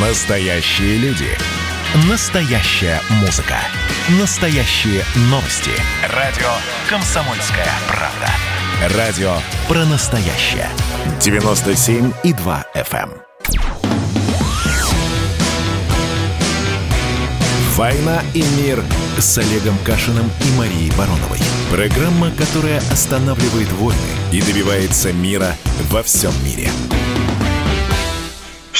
Настоящие люди. Настоящая музыка. Настоящие новости. Радио «Комсомольская правда». Радио про настоящее. 97,2 FM. эм. «Война и мир» с Олегом Кашиным и Марией Бароновой. Программа, которая останавливает войны и добивается мира во всем мире.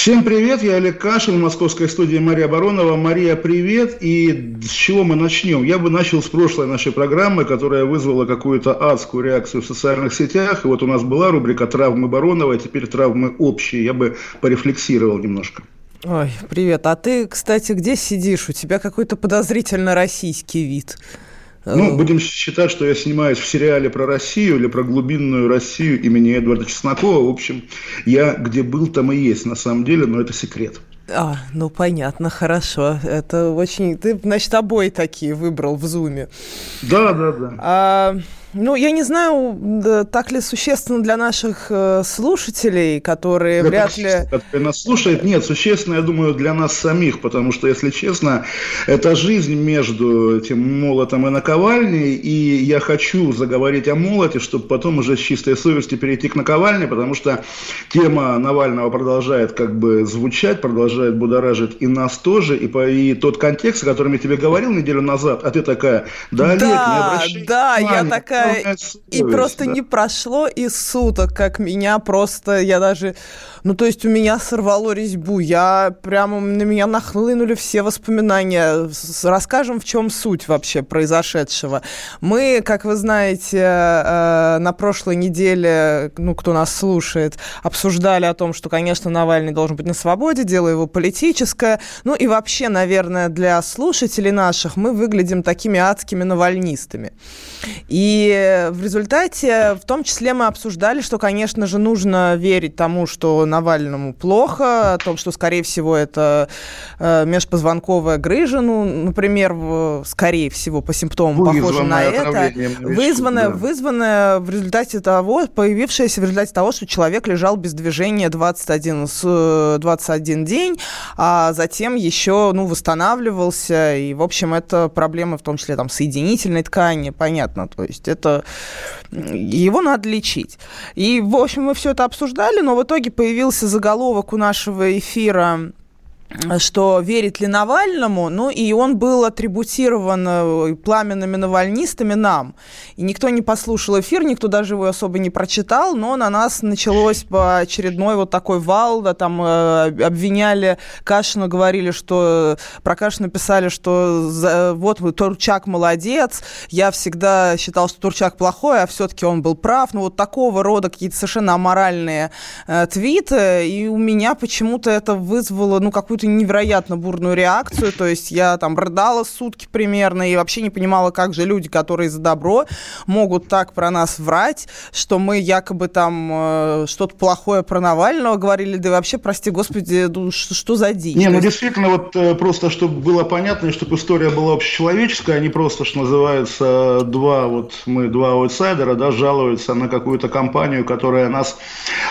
Всем привет, я Олег Кашин, московская студия Мария Баронова. Мария, привет. И с чего мы начнем? Я бы начал с прошлой нашей программы, которая вызвала какую-то адскую реакцию в социальных сетях. И вот у нас была рубрика «Травмы Баронова», а теперь «Травмы общие». Я бы порефлексировал немножко. Ой, привет. А ты, кстати, где сидишь? У тебя какой-то подозрительно российский вид. Ну, будем считать, что я снимаюсь в сериале про Россию или про глубинную Россию имени Эдварда Чеснокова. В общем, я где был, там и есть на самом деле, но это секрет. А, ну понятно, хорошо. Это очень... Ты, значит, обои такие выбрал в зуме. Да, да, да. А, ну, я не знаю, так ли существенно для наших э, слушателей, которые для вряд ли... Которые нас слушают, нет, существенно, я думаю, для нас самих, потому что, если честно, это жизнь между этим молотом и наковальней, и я хочу заговорить о молоте, чтобы потом уже с чистой совестью перейти к наковальне, потому что тема Навального продолжает как бы звучать, продолжает будоражить и нас тоже, и, по, и тот контекст, о котором я тебе говорил неделю назад, а ты такая, да, Олег, да, не обращайся Да, я такая и просто да. не прошло и суток, как меня просто, я даже, ну то есть у меня сорвало резьбу, я прямо, на меня нахлынули все воспоминания. Расскажем, в чем суть вообще произошедшего. Мы, как вы знаете, э, на прошлой неделе, ну кто нас слушает, обсуждали о том, что, конечно, Навальный должен быть на свободе, дело его политическое. Ну и вообще, наверное, для слушателей наших мы выглядим такими адскими навальнистами. И в результате, в том числе, мы обсуждали, что, конечно же, нужно верить тому, что Навальному плохо, о том, что, скорее всего, это э, межпозвонковая грыжа, ну, например, в- скорее всего, по симптомам похоже на это. Вызванная, да. вызванная в результате того, появившаяся в результате того, что человек лежал без движения 21, с, э, 21 день, а затем еще ну, восстанавливался. И, в общем, это проблемы в том числе там, соединительной ткани, понятно. То есть это его надо лечить. И, в общем, мы все это обсуждали, но в итоге появился заголовок у нашего эфира что верит ли Навальному, ну и он был атрибутирован э, пламенными навальнистами нам. И никто не послушал эфир, никто даже его особо не прочитал, но на нас началось по очередной вот такой вал, да, там э, обвиняли Кашина, говорили, что про Кашина писали, что за- вот вы, Турчак молодец, я всегда считал, что Турчак плохой, а все-таки он был прав, ну вот такого рода какие-то совершенно аморальные э, твиты, и у меня почему-то это вызвало, ну, какую-то невероятно бурную реакцию, то есть я там рыдала сутки примерно и вообще не понимала, как же люди, которые за добро, могут так про нас врать, что мы якобы там э, что-то плохое про Навального говорили, да вообще, прости господи, ну, что, что за дичь? Не, ну действительно, вот э, просто, чтобы было понятно, и чтобы история была общечеловеческая, а не просто, что называется, два вот мы, два аутсайдера, да, жалуются на какую-то компанию, которая нас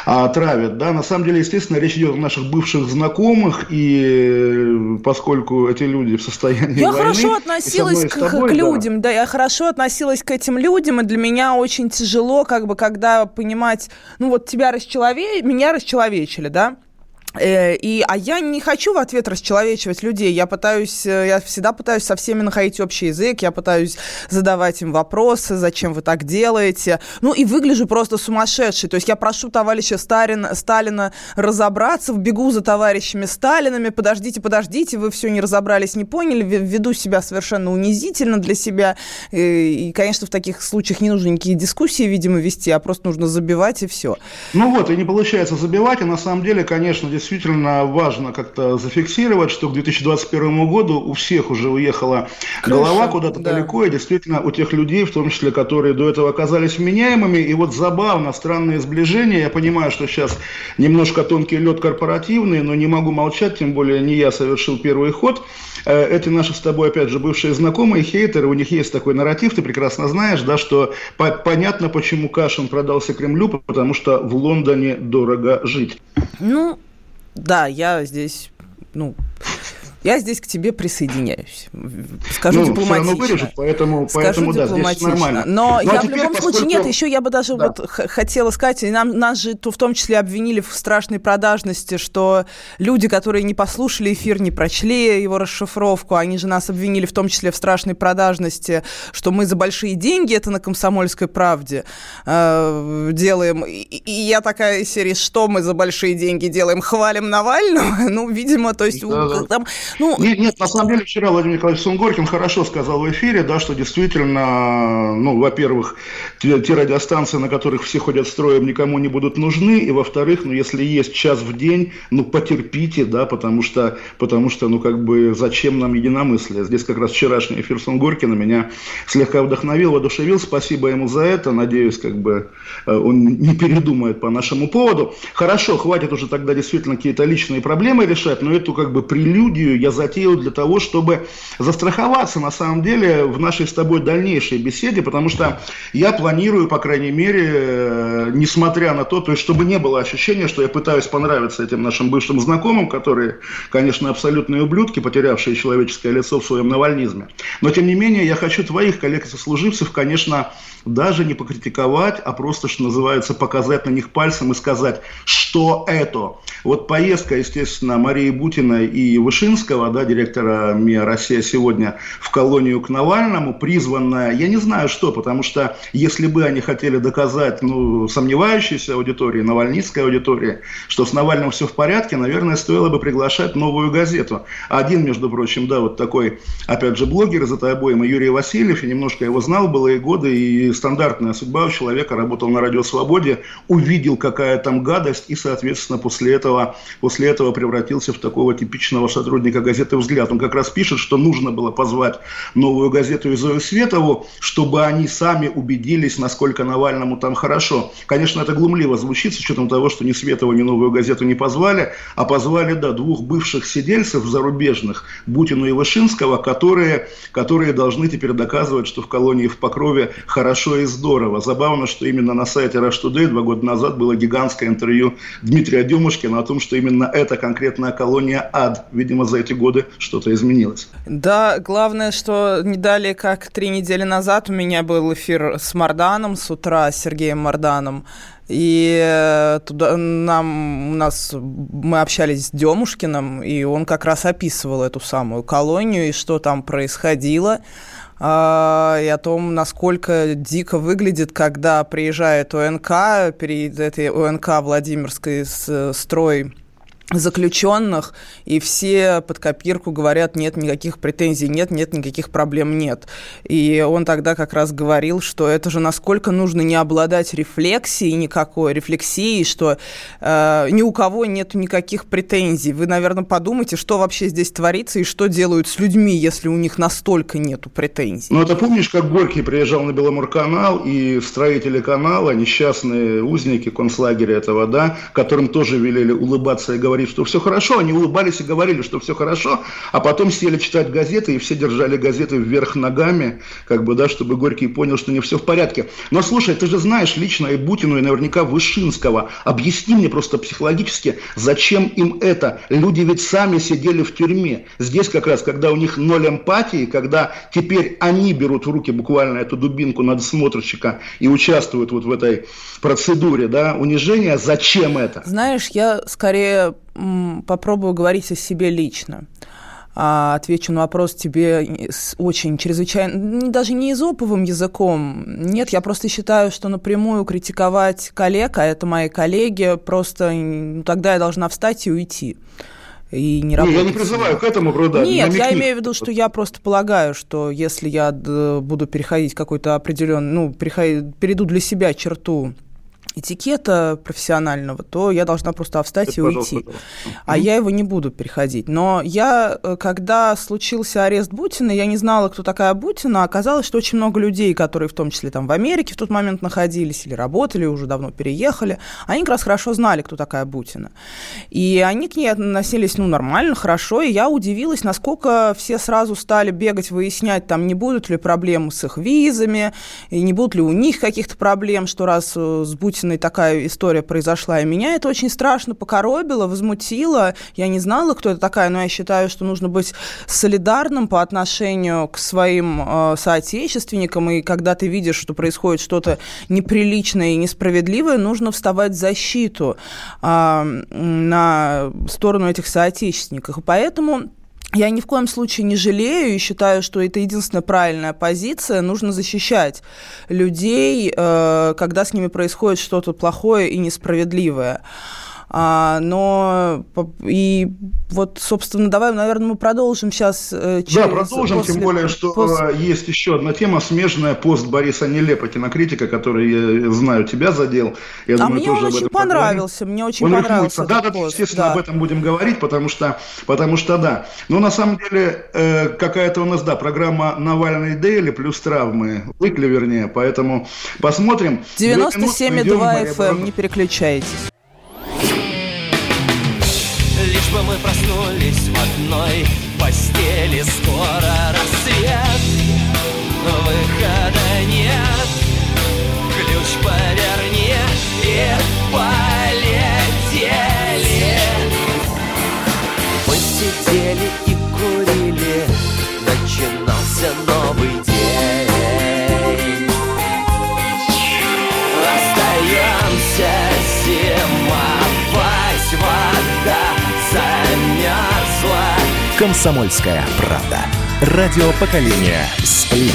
а, травит, да. На самом деле, естественно, речь идет о наших бывших знакомых, и э, поскольку эти люди в состоянии Я войны, хорошо и со относилась мной, и к, тобой, к да. людям, да. я хорошо относилась к этим людям, и для меня очень тяжело, как бы, когда понимать, ну вот тебя расчелове... меня расчеловечили, да, И, а я не хочу в ответ расчеловечивать людей. Я пытаюсь, э, я всегда пытаюсь со всеми находить общий язык. Я пытаюсь задавать им вопросы, зачем вы так делаете. Ну и выгляжу просто сумасшедшей. То есть я прошу товарища Сталина, Сталина разобраться, бегу за товарищами Сталинами. Подождите, подождите, вы все не разобрались, не поняли. Веду себя совершенно унизительно для себя. Э, И, конечно, в таких случаях не нужно никакие дискуссии, видимо, вести, а просто нужно забивать и все. Ну вот, и не получается забивать, и на самом деле, конечно, действительно важно как-то зафиксировать, что к 2021 году у всех уже уехала Крыша, голова куда-то да. далеко, и действительно у тех людей, в том числе, которые до этого оказались вменяемыми, и вот забавно, странные сближения, я понимаю, что сейчас немножко тонкий лед корпоративный, но не могу молчать, тем более не я совершил первый ход, Э, эти наши с тобой, опять же, бывшие знакомые, хейтеры, у них есть такой нарратив, ты прекрасно знаешь, да, что по- понятно, почему Кашин продался Кремлю, потому что в Лондоне дорого жить. Ну, да, я здесь ну, я здесь к тебе присоединяюсь. Скажу ну, дипломатично. вырежут, поэтому, Скажу поэтому да, здесь нормально. Но ну, а я теперь, в любом поскольку... случае, нет, еще я бы даже да. вот хотела сказать, нам, нас же в том числе обвинили в страшной продажности, что люди, которые не послушали эфир, не прочли его расшифровку, они же нас обвинили в том числе в страшной продажности, что мы за большие деньги, это на «Комсомольской правде» э, делаем. И, и я такая серия, что мы за большие деньги делаем? Хвалим Навального? Ну, видимо, то есть да, да. там ну... Нет, нет, на самом деле вчера Владимир Николаевич Сунгоркин хорошо сказал в эфире, да, что действительно, ну, во-первых, те, те радиостанции, на которых все ходят строем, никому не будут нужны, и во-вторых, ну, если есть час в день, ну, потерпите, да, потому что, потому что, ну, как бы, зачем нам единомыслие? Здесь как раз вчерашний эфир Сунгоркина меня слегка вдохновил, воодушевил, спасибо ему за это, надеюсь, как бы, э, он не передумает по нашему поводу. Хорошо, хватит уже тогда действительно какие-то личные проблемы решать, но эту, как бы, прелюдию я затеял для того, чтобы застраховаться, на самом деле, в нашей с тобой дальнейшей беседе, потому что я планирую, по крайней мере, э, несмотря на то, то есть, чтобы не было ощущения, что я пытаюсь понравиться этим нашим бывшим знакомым, которые, конечно, абсолютные ублюдки, потерявшие человеческое лицо в своем навальнизме. Но, тем не менее, я хочу твоих коллег и сослуживцев, конечно, даже не покритиковать, а просто, что называется, показать на них пальцем и сказать, что это. Вот поездка, естественно, Марии Бутиной и Вышинского, да, директора МИА «Россия сегодня» в колонию к Навальному, призванная, я не знаю что, потому что если бы они хотели доказать, ну, сомневающейся аудитории, навальнистской аудитории, что с Навальным все в порядке, наверное, стоило бы приглашать новую газету. Один, между прочим, да, вот такой, опять же, блогер из этой обоймы, Юрий Васильев, я немножко его знал, было и годы, и стандартная судьба у человека, работал на Радио Свободе, увидел, какая там гадость, и, соответственно, после этого, после этого превратился в такого типичного сотрудника газеты «Взгляд». Он как раз пишет, что нужно было позвать новую газету и Зою Светову, чтобы они сами убедились, насколько Навальному там хорошо. Конечно, это глумливо звучит, с учетом того, что ни Светову, ни новую газету не позвали, а позвали, да, двух бывших сидельцев зарубежных, Бутину и Вышинского, которые, которые должны теперь доказывать, что в колонии в Покрове хорошо и здорово. Забавно, что именно на сайте Rush Today два года назад было гигантское интервью Дмитрия Дюмушкина о том, что именно эта конкретная колония ад. Видимо, за эти годы что-то изменилось. Да, главное, что не далее, как три недели назад у меня был эфир с Марданом с утра, с Сергеем Марданом. И э, туда нам, у нас, мы общались с Демушкиным, и он как раз описывал эту самую колонию и что там происходило. А, и о том, насколько дико выглядит, когда приезжает ОНК, перед этой ОНК Владимирской строй заключенных, и все под копирку говорят, нет никаких претензий, нет, нет никаких проблем, нет. И он тогда как раз говорил, что это же насколько нужно не обладать рефлексией никакой, рефлексией, что э, ни у кого нет никаких претензий. Вы, наверное, подумайте, что вообще здесь творится и что делают с людьми, если у них настолько нету претензий. Ну, это помнишь, как Горький приезжал на Беломорканал, и строители канала, несчастные узники концлагеря этого, да, которым тоже велели улыбаться и говорить говорить, что все хорошо, они улыбались и говорили, что все хорошо, а потом сели читать газеты, и все держали газеты вверх ногами, как бы, да, чтобы Горький понял, что не все в порядке. Но слушай, ты же знаешь лично и Бутину, и наверняка Вышинского. Объясни мне просто психологически, зачем им это? Люди ведь сами сидели в тюрьме. Здесь как раз, когда у них ноль эмпатии, когда теперь они берут в руки буквально эту дубинку надсмотрщика и участвуют вот в этой процедуре, да, унижения, зачем это? Знаешь, я скорее попробую говорить о себе лично. А, отвечу на вопрос тебе очень чрезвычайно, даже не изоповым языком. Нет, я просто считаю, что напрямую критиковать коллег, а это мои коллеги, просто ну, тогда я должна встать и уйти и не работать. Я не призываю к этому, правда. Нет, намекни. я имею в виду, что я просто полагаю, что если я буду переходить какой-то определенный, ну, перейду для себя черту этикета профессионального, то я должна просто встать Это и уйти. А я его не буду переходить. Но я, э, когда случился арест Бутина, я не знала, кто такая Бутина. Оказалось, что очень много людей, которые в том числе там в Америке в тот момент находились или работали, уже давно переехали, они как раз хорошо знали, кто такая Бутина. И они к ней относились, ну, нормально, хорошо. И я удивилась, насколько все сразу стали бегать, выяснять, там, не будут ли проблемы с их визами, и не будут ли у них каких-то проблем, что раз э, с Бутиным собственно, и такая история произошла. И меня это очень страшно покоробило, возмутило. Я не знала, кто это такая, но я считаю, что нужно быть солидарным по отношению к своим э, соотечественникам. И когда ты видишь, что происходит что-то неприличное и несправедливое, нужно вставать в защиту э, на сторону этих соотечественников. Поэтому я ни в коем случае не жалею и считаю, что это единственная правильная позиция. Нужно защищать людей, э, когда с ними происходит что-то плохое и несправедливое. А, но и вот, собственно, давай, наверное, мы продолжим сейчас. Э, через, да, продолжим, после, тем более, что после... есть еще одна тема, смежная пост Бориса Нелепа, кинокритика, который, я знаю, тебя задел. Я а думаю, мне тоже он очень понравился, поговорим. мне очень он понравился Да, да, пост, естественно, да. об этом будем говорить, потому что, потому что да. Но на самом деле э, какая-то у нас, да, программа Навальный Дейли плюс травмы, выкли вернее, поэтому посмотрим. 97,2 FM, эм, не переключайтесь бы мы проснулись в одной постели Скоро рассвет, выхода Комсомольская правда. Радио поколения Сплин.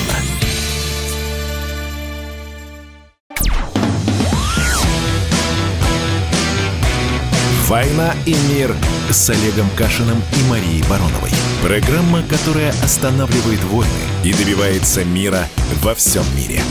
«Война и мир» с Олегом Кашиным и Марией Бароновой. Программа, которая останавливает войны и добивается мира во всем мире.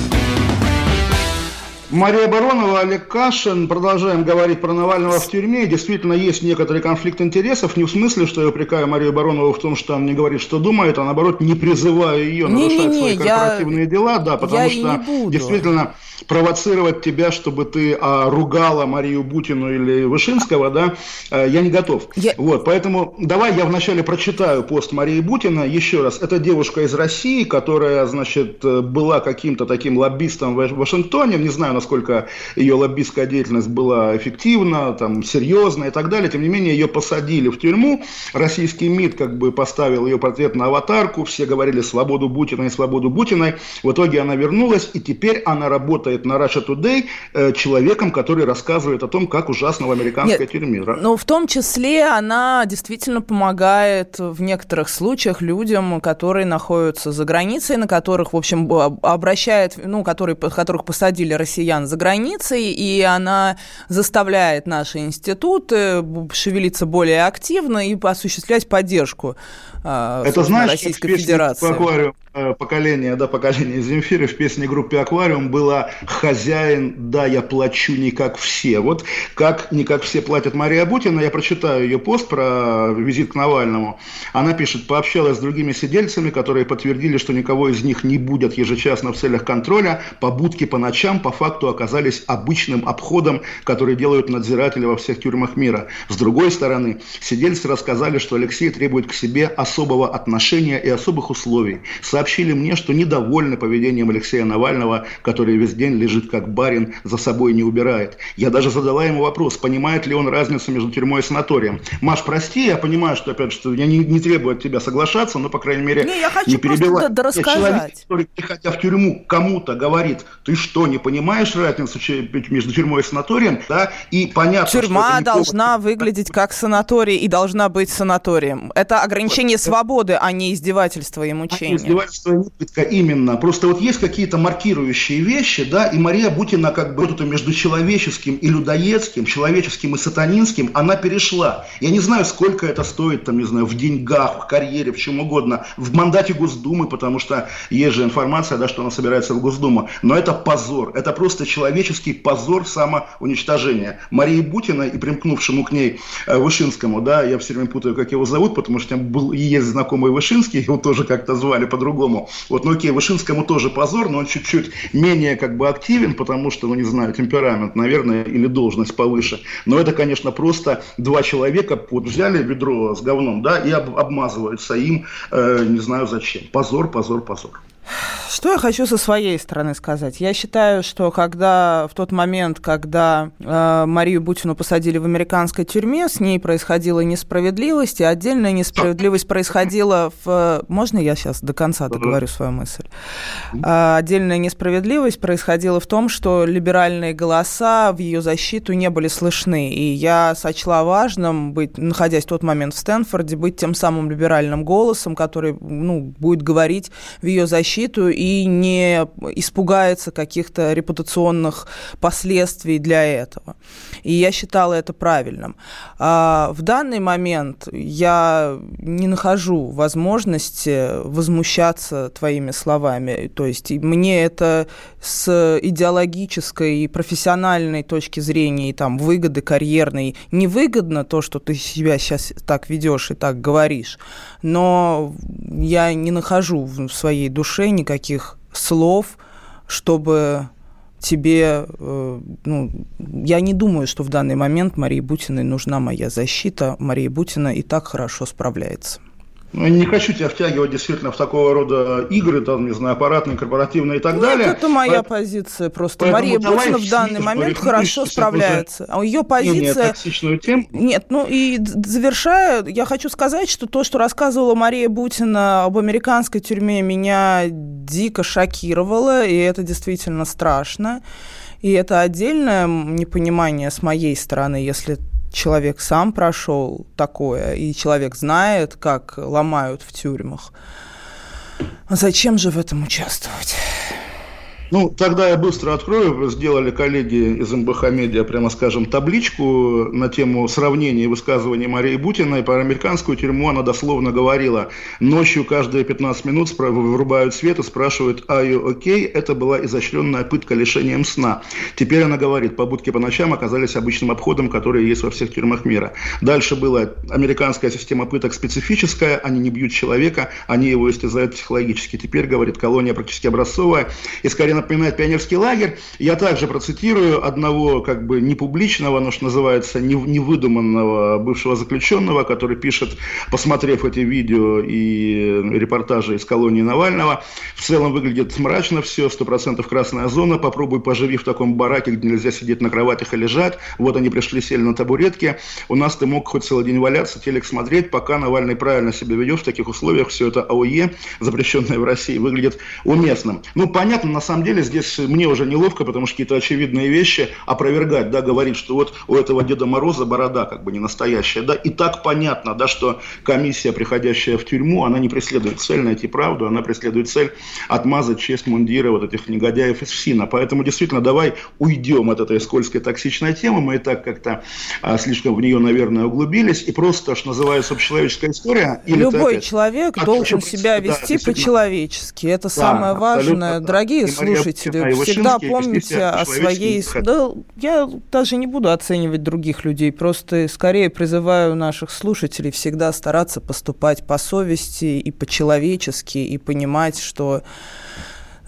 Мария Баронова, Олег Кашин. Продолжаем говорить про Навального в тюрьме. Действительно, есть некоторый конфликт интересов. Не в смысле, что я упрекаю Марию Баронову в том, что она не говорит, что думает, а наоборот, не призываю ее не, нарушать не, не, свои корпоративные я... дела. Да, потому я что действительно провоцировать тебя, чтобы ты а, ругала Марию Бутину или Вышинского, да, а, я не готов. Я... Вот, поэтому давай я вначале прочитаю пост Марии Бутина. Еще раз, это девушка из России, которая, значит, была каким-то таким лоббистом в Вашингтоне. Не знаю, насколько ее лоббистская деятельность была эффективна, там, серьезна и так далее. Тем не менее, ее посадили в тюрьму. Российский МИД как бы поставил ее портрет на аватарку. Все говорили «свободу Бутина» и «свободу Бутиной». В итоге она вернулась, и теперь она работает на Russia Today э, человеком, который рассказывает о том, как ужасно в американской Нет, тюрьме. Ну, в том числе она действительно помогает в некоторых случаях людям, которые находятся за границей, на которых, в общем, обращает, ну, которые, которых посадили россиян за границей, и она заставляет наши институты шевелиться более активно и осуществлять поддержку Это знаешь, Российской Федерации. Аквариум Э, поколение, да, поколение Земфиры в песне группы «Аквариум» было «Хозяин, да, я плачу не как все». Вот как не как все платят Мария Бутина, я прочитаю ее пост про визит к Навальному. Она пишет, пообщалась с другими сидельцами, которые подтвердили, что никого из них не будет ежечасно в целях контроля. Побудки по ночам по факту оказались обычным обходом, который делают надзиратели во всех тюрьмах мира. С другой стороны, сидельцы рассказали, что Алексей требует к себе особого отношения и особых условий сообщили мне, что недовольны поведением Алексея Навального, который весь день лежит как барин, за собой не убирает. Я даже задала ему вопрос, понимает ли он разницу между тюрьмой и санаторием. Маш, прости, я понимаю, что, опять что я не, не требую от тебя соглашаться, но, по крайней мере, не, я хочу не перебивать. Просто человек, который, приходя в тюрьму, кому-то говорит, ты что, не понимаешь разницу между тюрьмой и санаторием, да, и понятно, Тюрьма что должна повод... выглядеть как санаторий и должна быть санаторием. Это ограничение. Свободы, а не издевательство и мучение издевательство Нитвитка именно. Просто вот есть какие-то маркирующие вещи, да, и Мария Бутина как бы вот это между человеческим и людоедским, человеческим и сатанинским, она перешла. Я не знаю, сколько это стоит, там, не знаю, в деньгах, в карьере, в чем угодно, в мандате Госдумы, потому что есть же информация, да, что она собирается в Госдуму. Но это позор, это просто человеческий позор самоуничтожения. Марии Бутина и примкнувшему к ней э, Вышинскому, да, я все время путаю, как его зовут, потому что был и есть знакомый Вышинский, его тоже как-то звали по-другому. Вот, ну окей, Вышинскому тоже позор, но он чуть-чуть менее как бы активен, потому что, ну не знаю, темперамент, наверное, или должность повыше. Но это, конечно, просто два человека вот взяли ведро с говном, да, и об, обмазываются им, э, не знаю зачем. Позор, позор, позор. Что я хочу со своей стороны сказать? Я считаю, что когда в тот момент, когда э, Марию Бутину посадили в американской тюрьме, с ней происходила несправедливость, и отдельная несправедливость происходила в... Можно я сейчас до конца договорю свою мысль? Э, отдельная несправедливость происходила в том, что либеральные голоса в ее защиту не были слышны, и я сочла важным быть, находясь в тот момент в Стэнфорде, быть тем самым либеральным голосом, который ну, будет говорить в ее защиту и не испугается каких-то репутационных последствий для этого. И я считала это правильным. А в данный момент я не нахожу возможности возмущаться твоими словами. То есть мне это с идеологической и профессиональной точки зрения и там выгоды карьерной невыгодно то, что ты себя сейчас так ведешь и так говоришь, но я не нахожу в своей душе никаких таких слов, чтобы тебе, э, ну, я не думаю, что в данный момент Марии Бутиной нужна моя защита. Мария Бутина и так хорошо справляется. Ну, не хочу тебя втягивать действительно в такого рода игры, там, не знаю, аппаратные, корпоративные и так Нет, далее. это моя Поэтому... позиция просто. Мария Бутина в данный момент хорошо справляется. А ее позиция... Тему. Нет, ну и завершая, я хочу сказать, что то, что рассказывала Мария Бутина об американской тюрьме, меня дико шокировало, и это действительно страшно. И это отдельное непонимание с моей стороны, если человек сам прошел такое, и человек знает, как ломают в тюрьмах. Зачем же в этом участвовать? Ну, тогда я быстро открою. Сделали коллеги из МБХ Медиа, прямо скажем, табличку на тему сравнения и высказывания Марии Бутиной. Про американскую тюрьму она дословно говорила. Ночью каждые 15 минут вырубают свет и спрашивают, а you окей? Это была изощренная пытка лишением сна. Теперь она говорит, побудки по ночам оказались обычным обходом, который есть во всех тюрьмах мира. Дальше была американская система пыток специфическая. Они не бьют человека, они его истязают психологически. Теперь, говорит, колония практически образцовая. И скорее напоминает пионерский лагерь. Я также процитирую одного как бы не публичного, но что называется невыдуманного бывшего заключенного, который пишет, посмотрев эти видео и репортажи из колонии Навального, в целом выглядит мрачно все, сто процентов красная зона, попробуй поживи в таком бараке, где нельзя сидеть на кроватях и лежать, вот они пришли, сели на табуретке, у нас ты мог хоть целый день валяться, телек смотреть, пока Навальный правильно себя ведет в таких условиях, все это АОЕ, запрещенное в России, выглядит уместным. Ну, понятно, на самом деле, деле здесь мне уже неловко, потому что какие-то очевидные вещи опровергать, да, говорить, что вот у этого Деда Мороза борода как бы не настоящая, да, и так понятно, да, что комиссия, приходящая в тюрьму, она не преследует цель найти правду, она преследует цель отмазать честь мундира вот этих негодяев из ФСИНа. Поэтому действительно давай уйдем от этой скользкой токсичной темы, мы и так как-то а, слишком в нее, наверное, углубились, и просто, что называется, общечеловеческая история. Любой это, человек должен себя вести да, по-человечески, это да, самое важное. Дорогие слушатели, слушатели, всегда помните о своей... Да, я даже не буду оценивать других людей, просто скорее призываю наших слушателей всегда стараться поступать по совести и по-человечески, и понимать, что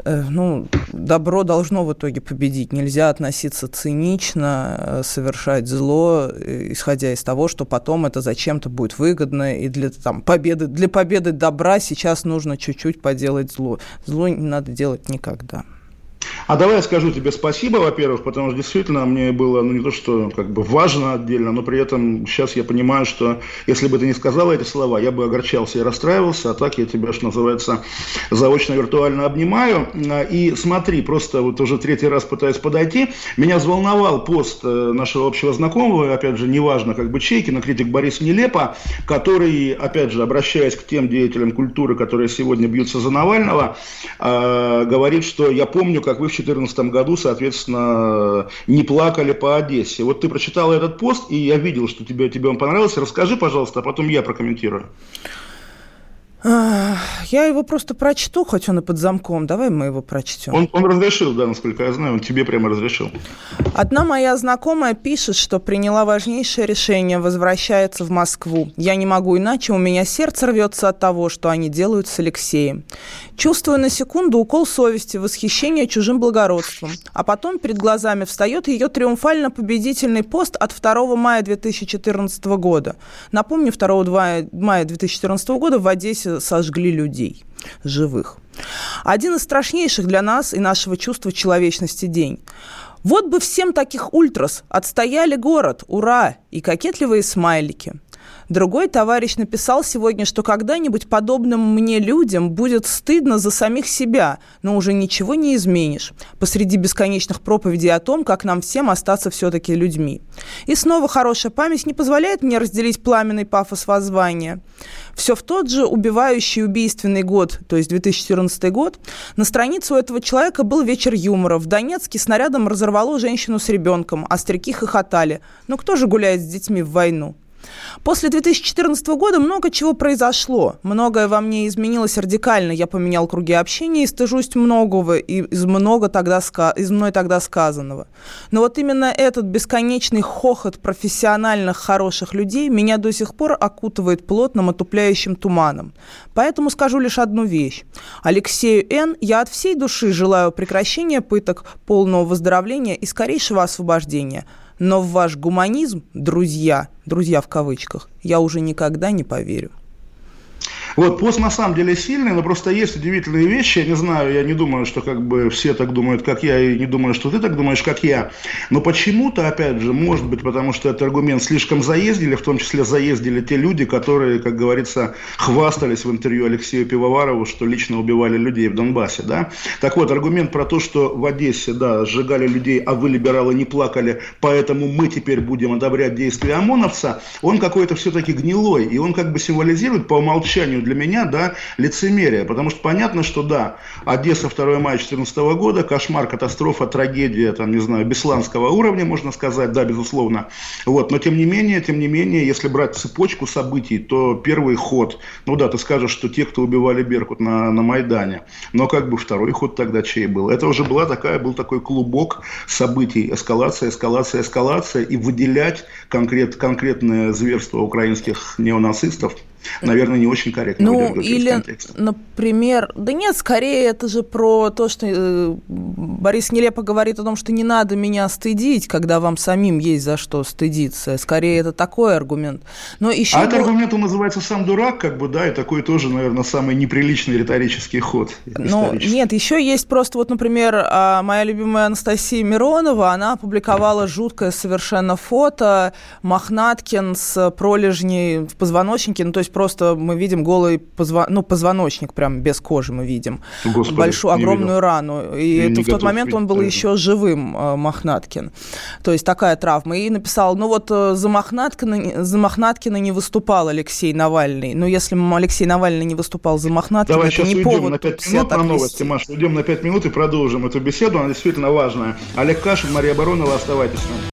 э, ну, добро должно в итоге победить. Нельзя относиться цинично, э, совершать зло, э, исходя из того, что потом это зачем-то будет выгодно, и для, там, победы, для победы добра сейчас нужно чуть-чуть поделать зло. Зло не надо делать никогда. А давай я скажу тебе спасибо, во-первых, потому что действительно мне было, ну не то что как бы важно отдельно, но при этом сейчас я понимаю, что если бы ты не сказала эти слова, я бы огорчался и расстраивался, а так я тебя, что называется, заочно виртуально обнимаю. И смотри, просто вот уже третий раз пытаюсь подойти, меня взволновал пост э, нашего общего знакомого, опять же, неважно, как бы чей, кинокритик Борис Нелепо, который, опять же, обращаясь к тем деятелям культуры, которые сегодня бьются за Навального, э, говорит, что я помню, как вы 2014 году, соответственно, не плакали по Одессе. Вот ты прочитал этот пост, и я видел, что тебе, тебе он понравился. Расскажи, пожалуйста, а потом я прокомментирую. Я его просто прочту, хоть он и под замком. Давай мы его прочтем. Он, он разрешил, да, насколько я знаю, он тебе прямо разрешил. Одна моя знакомая пишет, что приняла важнейшее решение, возвращается в Москву. Я не могу иначе, у меня сердце рвется от того, что они делают с Алексеем. Чувствую на секунду укол совести, восхищение чужим благородством. А потом перед глазами встает ее триумфально победительный пост от 2 мая 2014 года. Напомню, 2 мая 2014 года в Одессе сожгли людей. живых. Один из страшнейших для нас и нашего чувства человечности день. Вот бы всем таких ультрас отстояли город, ура, и кокетливые смайлики. Другой товарищ написал сегодня, что когда-нибудь подобным мне людям будет стыдно за самих себя, но уже ничего не изменишь посреди бесконечных проповедей о том, как нам всем остаться все-таки людьми. И снова хорошая память не позволяет мне разделить пламенный пафос воззвания. Все в тот же убивающий убийственный год, то есть 2014 год, на странице у этого человека был вечер юмора. В Донецке снарядом разорвало женщину с ребенком, а старики хохотали. Ну кто же гуляет с детьми в войну? После 2014 года много чего произошло. Многое во мне изменилось радикально. Я поменял круги общения и стыжусь многого из, много тогда, из мной тогда сказанного. Но вот именно этот бесконечный хохот профессиональных хороших людей меня до сих пор окутывает плотным отупляющим туманом. Поэтому скажу лишь одну вещь. Алексею Н. я от всей души желаю прекращения пыток, полного выздоровления и скорейшего освобождения – но в ваш гуманизм, друзья, друзья в кавычках, я уже никогда не поверю. Вот, пост на самом деле сильный, но просто есть удивительные вещи. Я не знаю, я не думаю, что как бы все так думают, как я, и не думаю, что ты так думаешь, как я. Но почему-то, опять же, может быть, потому что этот аргумент слишком заездили, в том числе заездили те люди, которые, как говорится, хвастались в интервью Алексею Пивоварову, что лично убивали людей в Донбассе, да. Так вот, аргумент про то, что в Одессе, да, сжигали людей, а вы, либералы, не плакали, поэтому мы теперь будем одобрять действия ОМОНовца, он какой-то все-таки гнилой, и он как бы символизирует по умолчанию для меня, да, лицемерие. Потому что понятно, что да, Одесса 2 мая 2014 года, кошмар, катастрофа, трагедия, там, не знаю, бесланского уровня, можно сказать, да, безусловно. Вот, но тем не менее, тем не менее, если брать цепочку событий, то первый ход, ну да, ты скажешь, что те, кто убивали Беркут на, на Майдане, но как бы второй ход тогда чей был? Это уже была такая, был такой клубок событий, эскалация, эскалация, эскалация, и выделять конкрет, конкретное зверство украинских неонацистов – наверное, не очень корректно. Ну, или, например, да нет, скорее это же про то, что э, Борис нелепо говорит о том, что не надо меня стыдить, когда вам самим есть за что стыдиться. Скорее это такой аргумент. Но еще а был... этот аргумент, он называется «сам дурак», как бы, да, и такой тоже, наверное, самый неприличный риторический ход. Ну, нет, еще есть просто, вот, например, а, моя любимая Анастасия Миронова, она опубликовала жуткое совершенно фото Мохнаткин с пролежней в позвоночнике, ну, то есть просто мы видим голый позвон... ну, позвоночник, прям без кожи мы видим. Господи, Большую, огромную видел. рану. И это, в тот момент он был это. еще живым, э, Мохнаткин. То есть такая травма. И написал, ну вот э, за Мохнаткина, за Мохнаткина не выступал Алексей Навальный. Но если Алексей Навальный не выступал за Мохнаткина, Давай это сейчас не уйдем повод на 5 минут на новости, Маш. Уйдем на 5 минут и продолжим эту беседу. Она действительно важная. Олег Кашин, Мария Баронова, оставайтесь с нами.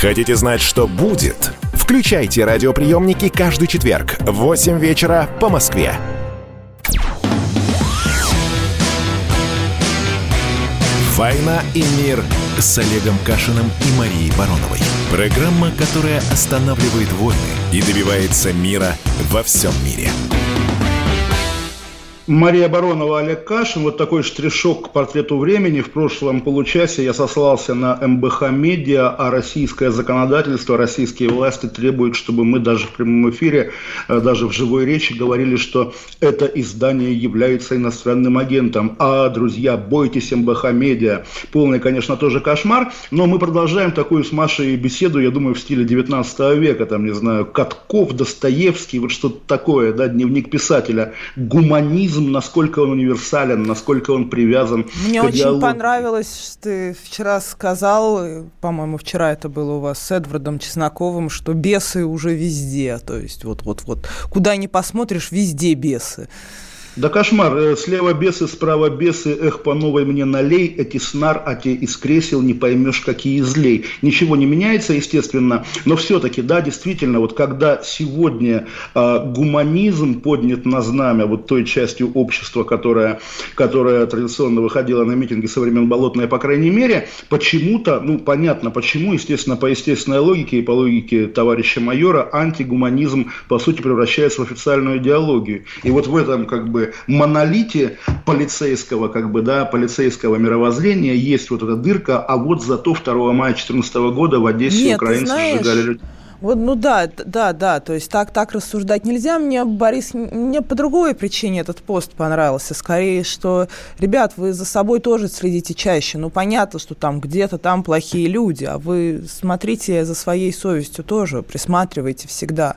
Хотите знать, что будет? Включайте радиоприемники каждый четверг в 8 вечера по Москве. «Война и мир» с Олегом Кашиным и Марией Бароновой. Программа, которая останавливает войны и добивается мира во всем мире. Мария Баронова, Олег Кашин. Вот такой штришок к портрету времени. В прошлом получасе я сослался на МБХ Медиа, а российское законодательство, российские власти требуют, чтобы мы даже в прямом эфире, э, даже в живой речи говорили, что это издание является иностранным агентом. А, друзья, бойтесь МБХ Медиа. Полный, конечно, тоже кошмар, но мы продолжаем такую с Машей беседу, я думаю, в стиле 19 века, там, не знаю, Катков, Достоевский, вот что-то такое, да, дневник писателя, гуманизм коммунизм, насколько он универсален, насколько он привязан Мне к очень диалогу. понравилось, что ты вчера сказал, по-моему, вчера это было у вас с Эдвардом Чесноковым, что бесы уже везде. То есть вот-вот-вот, куда ни посмотришь, везде бесы. Да кошмар. Э, слева бесы, справа бесы, эх, по новой мне налей, эти снар, а те из кресел не поймешь, какие злей. Ничего не меняется, естественно, но все-таки, да, действительно, вот когда сегодня э, гуманизм поднят на знамя вот той частью общества, которая, которая традиционно выходила на митинги со времен Болотной, по крайней мере, почему-то, ну, понятно почему, естественно, по естественной логике и по логике товарища майора, антигуманизм, по сути, превращается в официальную идеологию. И вот в этом, как бы, монолите полицейского, как бы, да, полицейского мировоззрения есть вот эта дырка, а вот зато 2 мая 2014 года в Одессе Нет, украинцы знаешь, сжигали людей. Вот, ну да, да, да, то есть так, так рассуждать нельзя. Мне, Борис, мне по другой причине этот пост понравился. Скорее, что, ребят, вы за собой тоже следите чаще. Ну, понятно, что там где-то там плохие люди, а вы смотрите за своей совестью тоже, присматривайте всегда.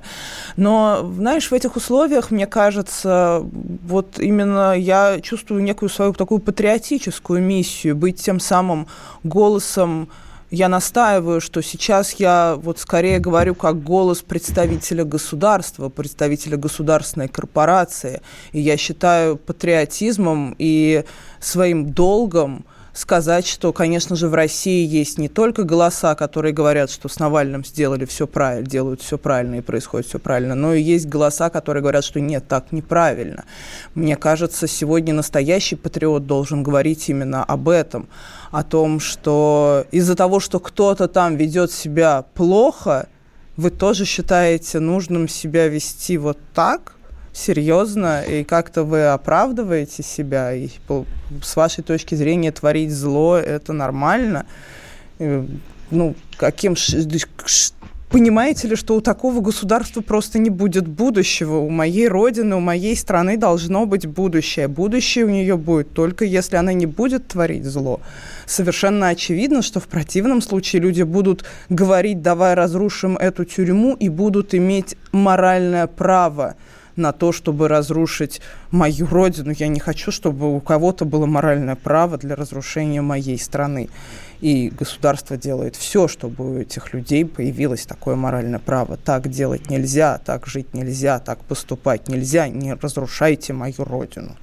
Но, знаешь, в этих условиях, мне кажется, вот именно я чувствую некую свою такую патриотическую миссию, быть тем самым голосом я настаиваю, что сейчас я вот скорее говорю как голос представителя государства, представителя государственной корпорации. И я считаю патриотизмом и своим долгом сказать, что, конечно же, в России есть не только голоса, которые говорят, что с Навальным сделали все правильно, делают все правильно и происходит все правильно, но и есть голоса, которые говорят, что нет, так неправильно. Мне кажется, сегодня настоящий патриот должен говорить именно об этом, о том, что из-за того, что кто-то там ведет себя плохо, вы тоже считаете нужным себя вести вот так? Серьезно, и как-то вы оправдываете себя, и с вашей точки зрения творить зло – это нормально. Ну, каким... Понимаете ли, что у такого государства просто не будет будущего? У моей родины, у моей страны должно быть будущее. Будущее у нее будет только если она не будет творить зло. Совершенно очевидно, что в противном случае люди будут говорить, давай разрушим эту тюрьму, и будут иметь моральное право на то, чтобы разрушить мою родину. Я не хочу, чтобы у кого-то было моральное право для разрушения моей страны. И государство делает все, чтобы у этих людей появилось такое моральное право. Так делать нельзя, так жить нельзя, так поступать нельзя. Не разрушайте мою родину.